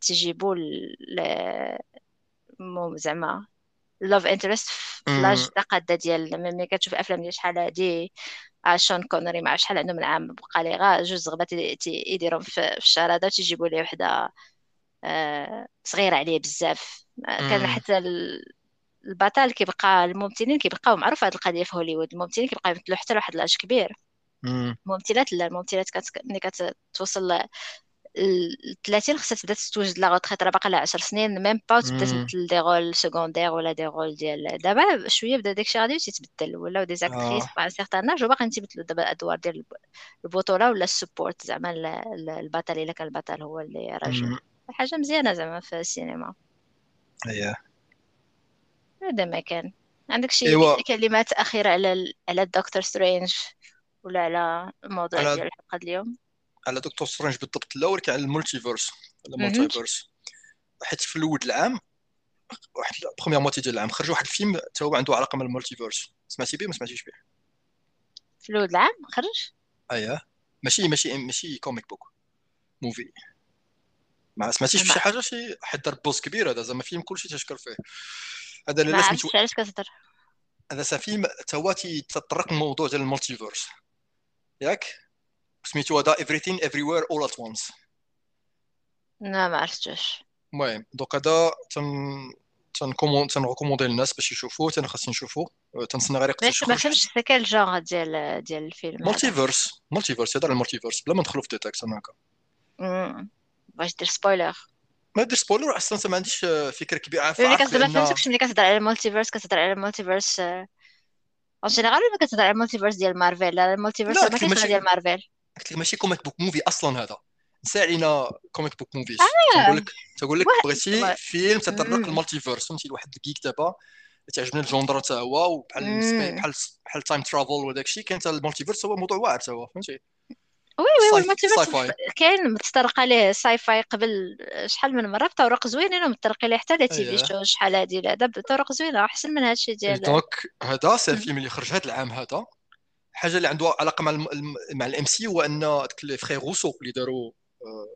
تيجيبوا زعما لوف انترست في لاج قاده ديال ملي كتشوف أفلام ديال شحال هادي شون كونري مع شحال عندهم العام بقى لي غا جوج زغبات يديرهم في الشراده تيجيبوا ليه وحدة آه، صغيرة عليه بزاف. كان حتى البطل كيبقى الممثلين كيبقاو معروف هذه القضية في هوليوود الممثلين كيبقاو يمثلوا حتى لواحد الأج كبير. الممثلات لا الممثلات ملي كتوصل 30 خصها تبدا تتوجد la retraite راه باقا لها 10 سنين même pas تبدا تمثل des rôles secondaires ولا des rôles ديال دابا شوية بدا داكشي غادي تيتبدل ولاو des actrices d'un certain âge وباقي تيبدلوا دابا الادوار ديال البطوله ولا ال support زعما البطل الا كان البطل هو اللي راجل حاجة مزيانه زعما في السينما اييه هذا ما كان عندك شي إيوه. كلمات اخيره على على الدكتور سترينج ولا على الموضوع. ديال الحلقة اليوم على دكتور سترينج بالضبط لا ولكن على ال multiverse ال multiverse. حيت في الأول العام واحد première moitié ديال العام خرج واحد الفيلم حتى هو عنده علاقة مع ال multiverse. سمعتي به ما سمعتيش به؟ في الأول العام خرج؟ اييه ماشي ماشي ماشي comic book movie ما سمعتيش بشي حاجة؟ شي حد buzz كبير هذا زعما فيلم كلشي تشكر فيه. هذا لا سميتو علاش كتهضر. هذا فيلم هو تطرق الموضوع ديال ال multiverse. ياك؟ سميتو هذا everything everywhere all at once. لا ما عرفتوش المهم دوك هذا تن تنكومون تن recommander للناس باش يشوفوه أنا خاصني نشوفو تنسنى غير يقترح ما فهمتش c'est quoi le genre ديال ديال الفيلم multiverse multiverse هذا ال multiverse بلا ما ندخلو في des détails أنا هكا باش دير spoiler ما دير spoiler أصلا ما عنديش فكرة كبيرة. عارف ملي كتهضر ما فهمتكش ملي كتهضر على ال multiverse كتهضر على ال multiverse en général ولا كتهضر على ال multiverse ديال مارفل لا ال multiverse ما كاينش ديال مارفل قلت لك ماشي comic book movie أصلا هذا. نسى علينا comic book movies آه. تقول لك تقول لك بغيتي فيلم تطرق ال multiverse فهمتي؟ واحد الكيك دابا تعجبني ال genre حتى هو وبحال بحال بحال time travel وداك الشيء كان ال multiverse هو موضوع واعر حتى هو فهمتي؟ oui oui ال multiverse كاين متطرق عليه sci-fi قبل شحال من مرة بطرق زوينين ومتطرق عليه حتى les TV show شحال هادي هذا بطرق زوينة أحسن من هادشي ديال donc هذا سي الفيلم اللي خرج هذا العام هذا. حاجة اللي عندها علاقة مع الم... مع ال MCU أن داك les frères روسو اللي داروا آه،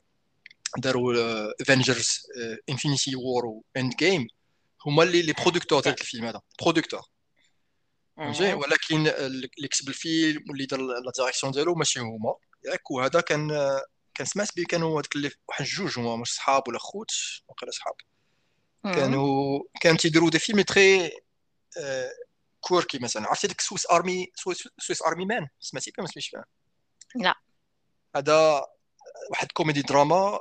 داروا Avengers Infinity War و Endgame هما اللي les producteurs ديال الفيلم هذا producteurs فهمتي؟ ولكن اللي كتب الفيلم واللي دار la direction ديالو ماشي هما. ياك وهذا كان كان سمعت به كانوا هذوك اللي واحد جوج هما مش صحاب ولا خوت وقيلا صحاب. كانوا كانوا تيديروا des films très quirky مثلا. عرفتي ديك Swiss Army Swiss Army Man. سمعتي بها ما سمعتيش بها لا. هذا واحد كوميدي دراما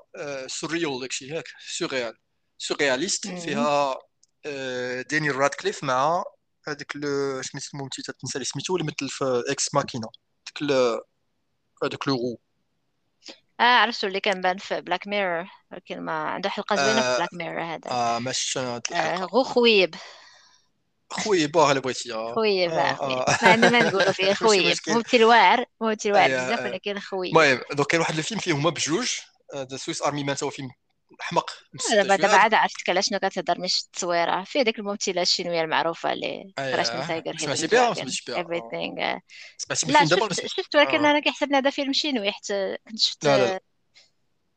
سوريال داكشي ياك سوريال سورياليست فيها دانيال رادكليف مع هذاك سميتو الممثل تنسى سميتو اللي مثل في إكس ماكينة. داك هذاك لو رو. آه عرفتو اللي كان بان في بلاك ميرور ولكن ما عنده حلقة زوينة في بلاك ميرور هذا. آه ماشي آه غو خويب. خويب باه اللي بغيتي خويب ما عندنا ما نقولوا فيه خويب ممثل واعر ممثل واعر بزاف ولكن خويب المهم دوك كاين واحد الفيلم فيه هما بجوج The Swiss Army Man هو فيلم حمق دابا دابا عاد عرفتك علاش شنو كتهضر مش التصويره فيه ديك الممثله الشينويه المعروفه اللي من تايجر سمعتي بها سمعتي بها everything سمعتي لا شفت شفت ولكن أنا كيحسب هذا فيلم شينوي حتى كنت شفت لا لا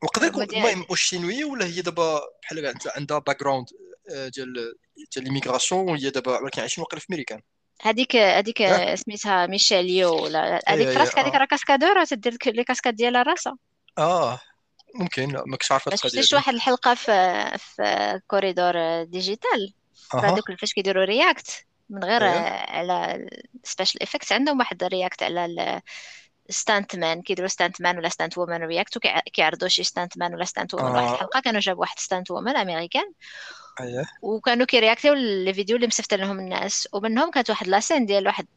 وقدر يكون المهم واش شينوي ولا هي دابا بحال عندها background ديال ديال l'immigration وهي دابا ولكن عايشين واقيلا في Méricane هذيك هذيك سميتها ميشيل يو ولا هذيك فراسك هذيك راه cascadeur تدير لي cascade ديالها راسها آه ممكن. ما كنتش عارف ما شفتش واحد الحلقة في في Corridor Digital هذوك فاش كيديروا react من غير أيه. على special effects عندهم واحد react على stunt man كيديروا stunt man ولا stunt woman react وكيعرضوا شي stunt man ولا stunt woman آه. واحد الحلقة. كانوا جابوا واحد stunt woman أمريكان. اييه وكانوا كي réagiraient الفيديو اللي مسفت لهم الناس. ومنهم كانت واحد la scène ديال واحد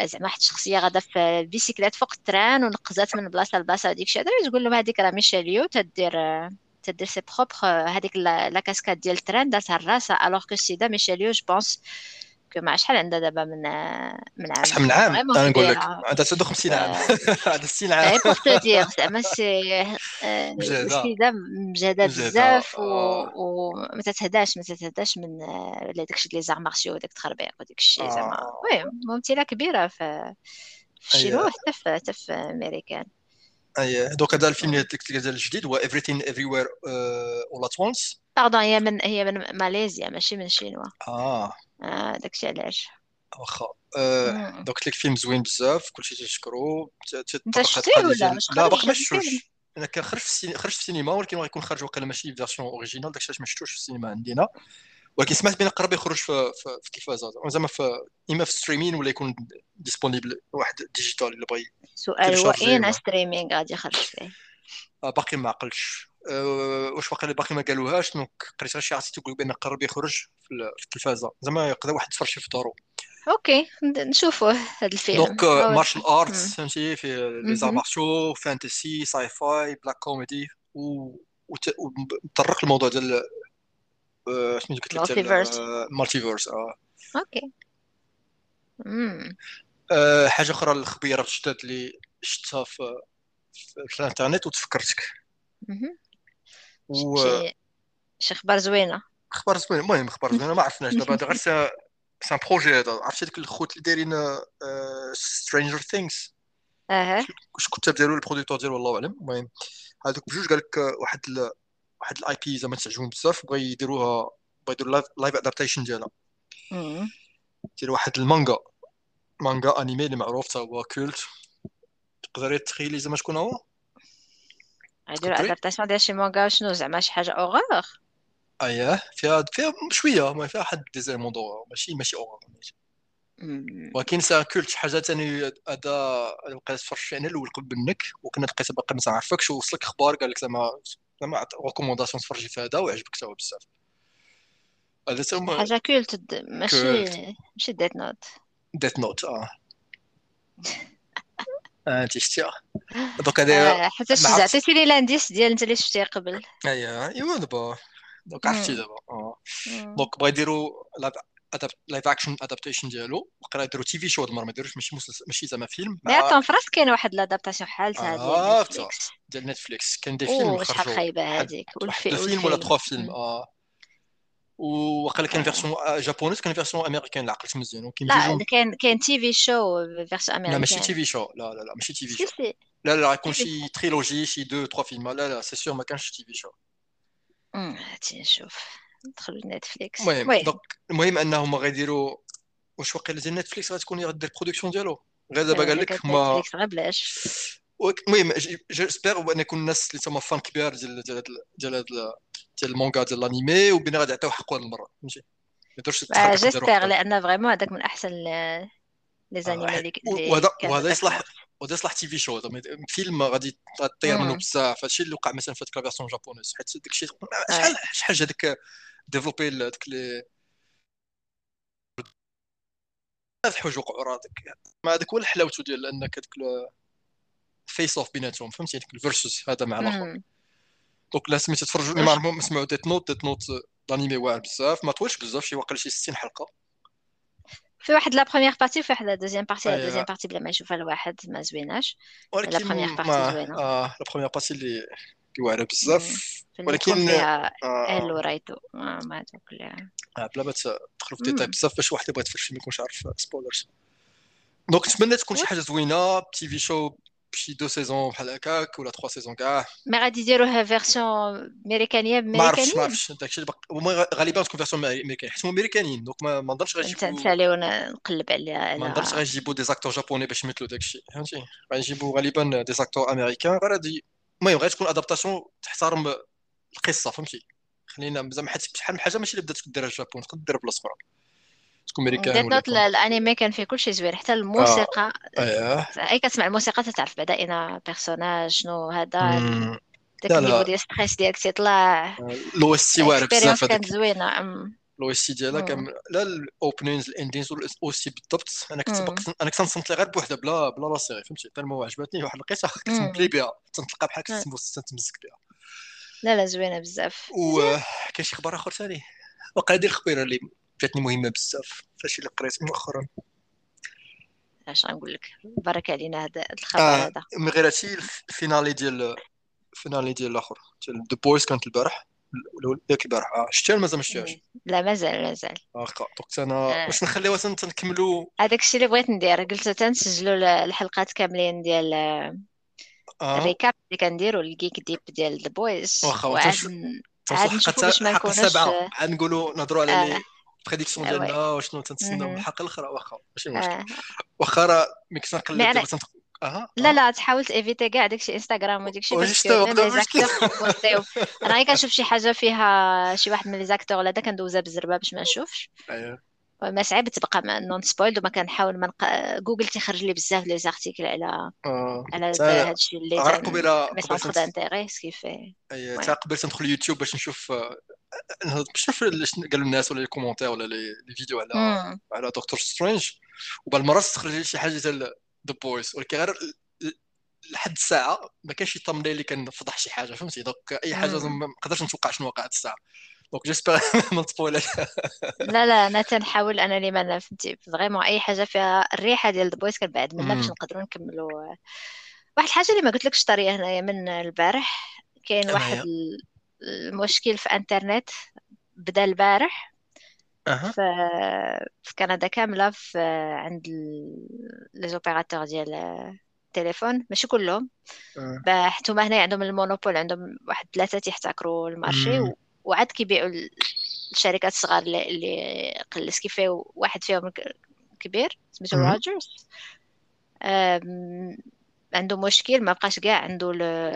زعما واحد الشخصيه غادا في البيسيكليت فوق ال train ونقزات من بلاصة لبلاصة هذيك الشيء تقول لهم هذيك راه ميشيل يو تدير تدير ses propres هذيك la cascade ديال ال train دارتها راسها alors que السيده ميشيل يو je pense مع شحال عندها دابا من من عام؟ شحال من عام؟ أنا نقول لك. عندها 56 عام. [laughs] عندها 60 عام. بور تو دير زعما c'est مجهدة. مجهدة بزاف وما تتهداش ما تتهداش من داكشي ديال les arts martiaux وداك التخربيق وداك الشيء زعما. المهم ممثلة كبيرة في في الشينوا حتى في حتى في أمريكان. اي donc هذا الفيلم ديال الجديد هو everything everywhere all at once. pardon هي من هي من ماليزيا ماشي من شينوا. آه. آه داكشي علاش؟ واخا آه قلت لك فيلم زوين بزاف كلشي تيشكرو انت شفتيه ولا لا باقي ما شفتوش أنا كان خرج في السينما خرج في السينما ولكن غيكون خرج واقيلا ماشي version originale داكشي علاش ما شفتوش في السينما عندنا. ولكن سمعت بأن قرب يخرج في في, في التلفازه زعما في إما في streaming ولا يكون disponible واحد digital اللي بغى سؤال هو اين streaming غادي يخرج فيه؟ باقي ما عقلتش. أه واش باقي باقي ما قالوهاش donc قريت غير شي عرفتي تقول بأن قرب يخرج في التلفازة. زعما يقدر واحد يتفرج في دارو. okay نشوفوا هذا الفيلم. دونك مارشال ارتس فهمتي؟ في les arts martiaux fantasy sci-fi black comedy وتطرق الموضوع ديال شنو قلت لك multiverse آه okay حاجة أخرى الخبيرة الجداد اللي شفتها في في الإنترنت وتفكرتك. و شي أخبار زوينة. أخبار زوينه المهم أخبار زوينه ما عرفناش. [laughs] دابا غير C'est un projet هذا. عرفتي ديك الخوت اللي دايرين Stranger Things أها. شكون كتاب ديالو ال producteur ديالو والله أعلم. المهم هذوك بجوج قال لك واحد ال... واحد ال IP زعما تعجبهم بزاف بغا يديروها بغا يديروا live adaptation ديالها. ديال واحد المانجا مانجا أنيمي اللي معروف تا هو culte تقدري تخيلي زعما شكون هو؟ يديروا adaptation ديال شي مانجا شنو زعما شي حاجة horreur اييه فيها فيها شوية ما فيها واحد des éléments de ماشي ماشي horreur ولكن ça culte شي حاجة ثاني هذا بقيت تفرج فيه أنا الأول قبل منك وكنا لقيت باقي ما تعرفكش ووصلك أخبار قال لك زعما زعما recommandation تفرجي في هذا ويعجبك حتى هو بزاف هذا تما حاجة culte ماشي ماشي Death Note Death Note آه انت شفتيها donc هذا حتى عطيتيني l'indice ديال انت اللي شفتيه قبل. ايوا إيوا دابا. donc عرفتي دابا. آه. donc بغا يديروا live action adaptation ديالو. وقرا يديروا TV show هاد المرة ما يديروش ماشي ماشي زعما فيلم. مع طون فرانس كاين واحد l'adaptation ديال نتفليكس ديال نتفليكس كاين des films خرجوا. شحال خايبه هذيك deux films ولا trois films آه. وقال كان version japonaise كان version américaine اللي عقلت مزيان ولكن لا كاين كاين TV show version américaine لا ماشي تي في شو لا لا لا ماشي TV show لا لا غيكون شي trilogie شي deux trois films لا لا c'est sûr ما كانش TV show هاتي نشوف ندخل نتفليكس المهم donc المهم انهم غيديروا واش واقيلا ديال نتفليكس غتكون غدير ال production ديالو غير دابا قال لك ما نتفليكس غير بلاش المهم j'espère ان يكون الناس اللي تما fans كبار ديال ديال ديال ديال المانجا ديال الانيمي وبين غادي يعطيو حقه المره فهمتي؟ ما يقدرش j'espère لأن vraiment هذاك من أحسن les animés اللي وهذا وهذا يصلح وديصلح TV show فيلم غادي طير منه بزاف هادشي اللي وقع مثلا في هذيك version japonaise حيت داكشي شحال شحال هذاك développé داك لي بزاف الحوايج وقعوا راه داك ما هذاك هو حلاوته ديال أنك هذاك face-off بيناتهم فهمتي؟ ديك ال versus هذا مع الآخر. donc لا سميتو تفرجوا اللي ما عمرهم سمعوا Death Note Death Note الانيمي واعر بزاف. ما طولش بزاف شي واقع شي 60 حلقة. في واحد la première partie وفي واحد la deuxième partie la deuxième partie بلا ما يشوفها الواحد ما زويناش. la première partie زوينة. آه la première partie اللي اللي واعرة بزاف. ولكن فيها ال ورايتو. ما هذوك آه بلا ما تدخلوا في ديتاي بزاف باش واحد يبغى يتفرج ما يكونش عارف spoilers donc نتمنى تكون شي حاجة زوينة. TV show شي deux saisons بحال هكاك ولا trois saisons كاع مي غادي يديروها version américaine ما عرفتش ما عرفتش داكشي اللي هما غالبا تكون version américaine حيت هما ميريكانيين donc ما نظنش غيجيبوا نساليو نقلب عليها ما نظنش غيجيبوا des acteurs جابوني باش يمثلوا داكشي فهمتي غيجيبوا غالبا des acteurs américains غير هادي المهم غادي تكون adaptation تحترم القصة فهمتي خلينا زعما حيت بحال حاجة ماشي اللي بدات ديرها الجابون تقدر بلاصه أخرى تكون أمريكان Death Note الانمي كان فيه كلشي زوين. حتى الموسيقى آه. اييه أي كتسمع الموسيقى تتعرف بعدا اين بيرسوناج شنو هذا داك النيفو ديال ستريس ديالك تيطلع لو اس سي واعر بزاف كانت زوينة لو اس سي ديالها كان لا الاوبنينز الاندينز سي بالضبط. أنا كنت أنا كنت نصنت غير بوحدة بلا بلا لا سيري فهمتي؟ تالمو عجبتني واحد لقيتها [laughs] كنت نبلي بها تنطلقها بحال كنت تمسك بها. لا لا زوينة بزاف. وكاين شي خبر آخر ثاني؟ وقع هذه الخبيره اللي جاتني مهمة بزاف فاش اللي قريت مؤخرا. اش غنقول لك؟ بارك علينا هذا الخبر آه هذا. من غير هادشي ال finale ديال ال finale ديال الآخر ديال The Boys كانت البارح ولا ياك البارح. آه شتيها مازال ما شتيهاش لا مازال مازال واخا donc أنا آه. واش نخليوها تنكملوا هذاك الشيء اللي بغيت ندير قلت تنسجلوا الحلقات كاملين ديال آه. ال recap اللي كنديروا الجيك ديب ديال The Boys واخا عاد نشوفوا باش ما نكونوش عاد نقولوا نهضروا على آه. بريديكسيون ديالنا وشنو تنتسناو من الحلقة الاخرى واخا. ماشي مشكل. واخا راه ملي كنت نقلب أها؟ لا لا تحاول إيفيتي كاع داكشي انستغرام وداكشي أنا كنشوف شي حاجة فيها شي واحد من لي زاكتور ولا دا كندوزها بالزربه باش ما نشوفش. اييه ما صعيب تبقى نون سبويلد وما كنحاول ما جوجل تيخرج لي بزاف لي زارتيكل على آه. على هذا الشيء اللي قبيله قبيلة انتيغي سكيف اي تا قبل تندخل يوتيوب باش نشوف باش نشوف قالوا الناس ولا لي كومونتير ولا لي فيديو على على دكتور سترينج. وبعض المرات تخرج شي حاجة ديال ذا بويز ولكن غير لحد الساعة ما كانش يطمن اللي كنفضح شي حاجة. فهمتي؟ دونك أي حاجة ما نقدرش نتوقع شنو وقع الساعة. دونك جيسبر [laughs] ما نسبويلاش لا لا أنا تنحاول. أنا اللي ما فهمتي؟ فريمون أي حاجة فيها الريحة ديال ذا بويز كنبعد منها باش نقدروا نكملوا. واحد الحاجة اللي ما قلت لكش طريقة هنايا من البارح كاين واحد المشكل في انترنت بدا البارح. أه. في كندا كاملة في عند les opérateurs ديال التليفون ماشي كلهم. أه. هما هنا عندهم ال monopole عندهم واحد ثلاثة تيحتكروا ال marché وعاد كيبيعوا الشركات الصغار اللي, قلس كيفاه واحد فيهم كبير سميتو روجرز عنده مشكل ما بقاش كاع عنده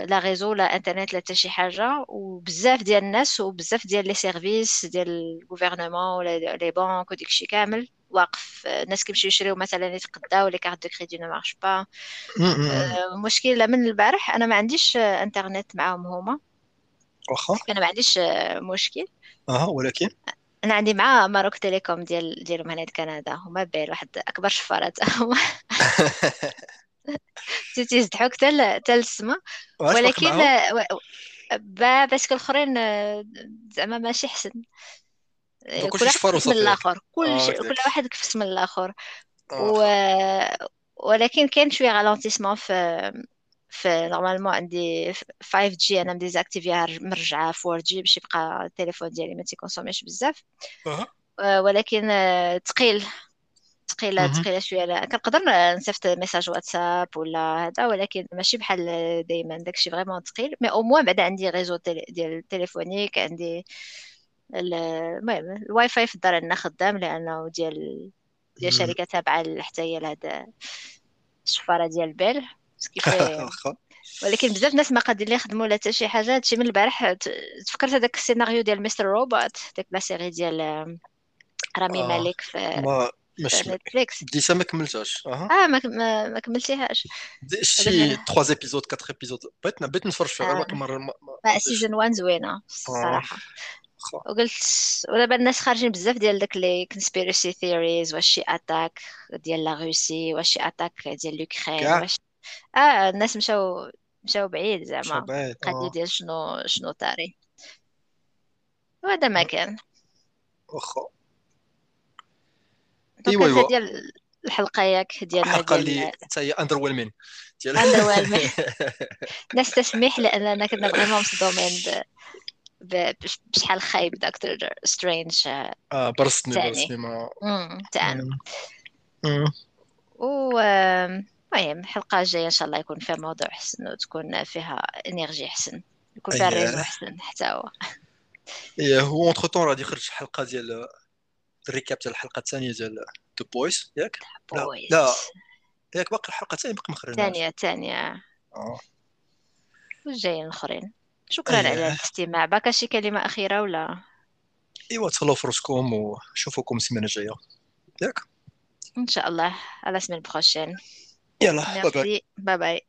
la réseau لا إنترنت لا حتى شي حاجة. وبزاف ديال الناس وبزاف ديال les services ديال ال gouvernement ولا les banques وديك الشيء كامل واقف. الناس كيمشيو يشريو مثلا يتقداو les cartes de crédit ne marchent pas. المشكل من البارح أنا ما عنديش إنترنت معاهم هما. واخا. أنا ما عنديش مشكل. أها ولكن؟ أنا عندي مع Maroc Telecom ديال ديالهم هنا كندا. هما باين واحد أكبر شفارات [laughs] تيزدحوك حتى حتى للسما ولكن parce que الاخرين زعما ماشي حسن كل واحد كفس من الآخر. كل آه كل واحد كفس من الآخر. آه. و... ولكن كاين شوية ralentissement في في normalement عندي 5 G أنا مdésactiverها مرجعة 4 G باش يبقى التليفون ديالي ما تيكونسوميش بزاف. أه. ولكن ثقيل ثقيله ثقيله شوية. لا كنقدر نصيفط message WhatsApp ولا هذا ولكن ماشي بحال دائما داكشي vraiment ثقيل mais au moins بعدا عندي réseau ديال التليفونيك عندي المهم الواي فاي في الدار عندنا خدام لأنه ديال ديال شركة تابعة حتى هي لهذا الشفارة ديال Bell. [laughs] ولكن بزاف الناس ما قادرين يخدموا ولا حتى شي حاجة. هادشي من البارح تفكرت هذاك السيناريو ديال Mr. Robot ديك la série ديال رامي آه. مالك في ما ماشي Netflix. بديتها ما كملتهاش. آه ما ما, ما كملتيهاش. شي 3 épisodes 4 épisodes. بغيت بغيت نتفرج فيها غير آه. باقي مرة ما ما season 1 زوينه الصراحة. وقلت ودابا الناس خارجين بزاف ديال داك les conspiracy theories واش شي attaque ديال لا روسي واش شي اتاك ديال لوكرين واش آه الناس مشاو مشاو بعيد زعما. قادو ديال شنو شنو طاري. وهذا ما كان. واخا ايوا ايوا ديال الحلقة ياك ديالنا الحلقة اللي حتى هي اندر ويلمين ديال [laughs] اندر ويلمين ناس تسميح لاننا كنا بغينا مصدومين بشحال خايب دكتور سترينج آه برسني برسني ما تاعنا و المهم الحلقة الجاية إن شاء الله يكون فيها موضوع حسن وتكون فيها إنرجي حسن. يكون فيها الريزو حسن حتى هو. إيه هو اونتر طون غادي يخرج حلقة ديال الريكاب ديال الحلقة الثانية ديال دو بويز ياك؟ لا لا. ياك باقي الحلقة الثانية باقي ما خرجناش. الثانية الثانية والجايين الآخرين. شكرا أيه. على الاستماع. باقا شي كلمة أخيرة ولا؟ إيوا تهلاو فراسكم وشوفوكم السيمانه الجاية. ياك؟ إن شاء الله. على السيمانه prochaine يلا bye bye. bye bye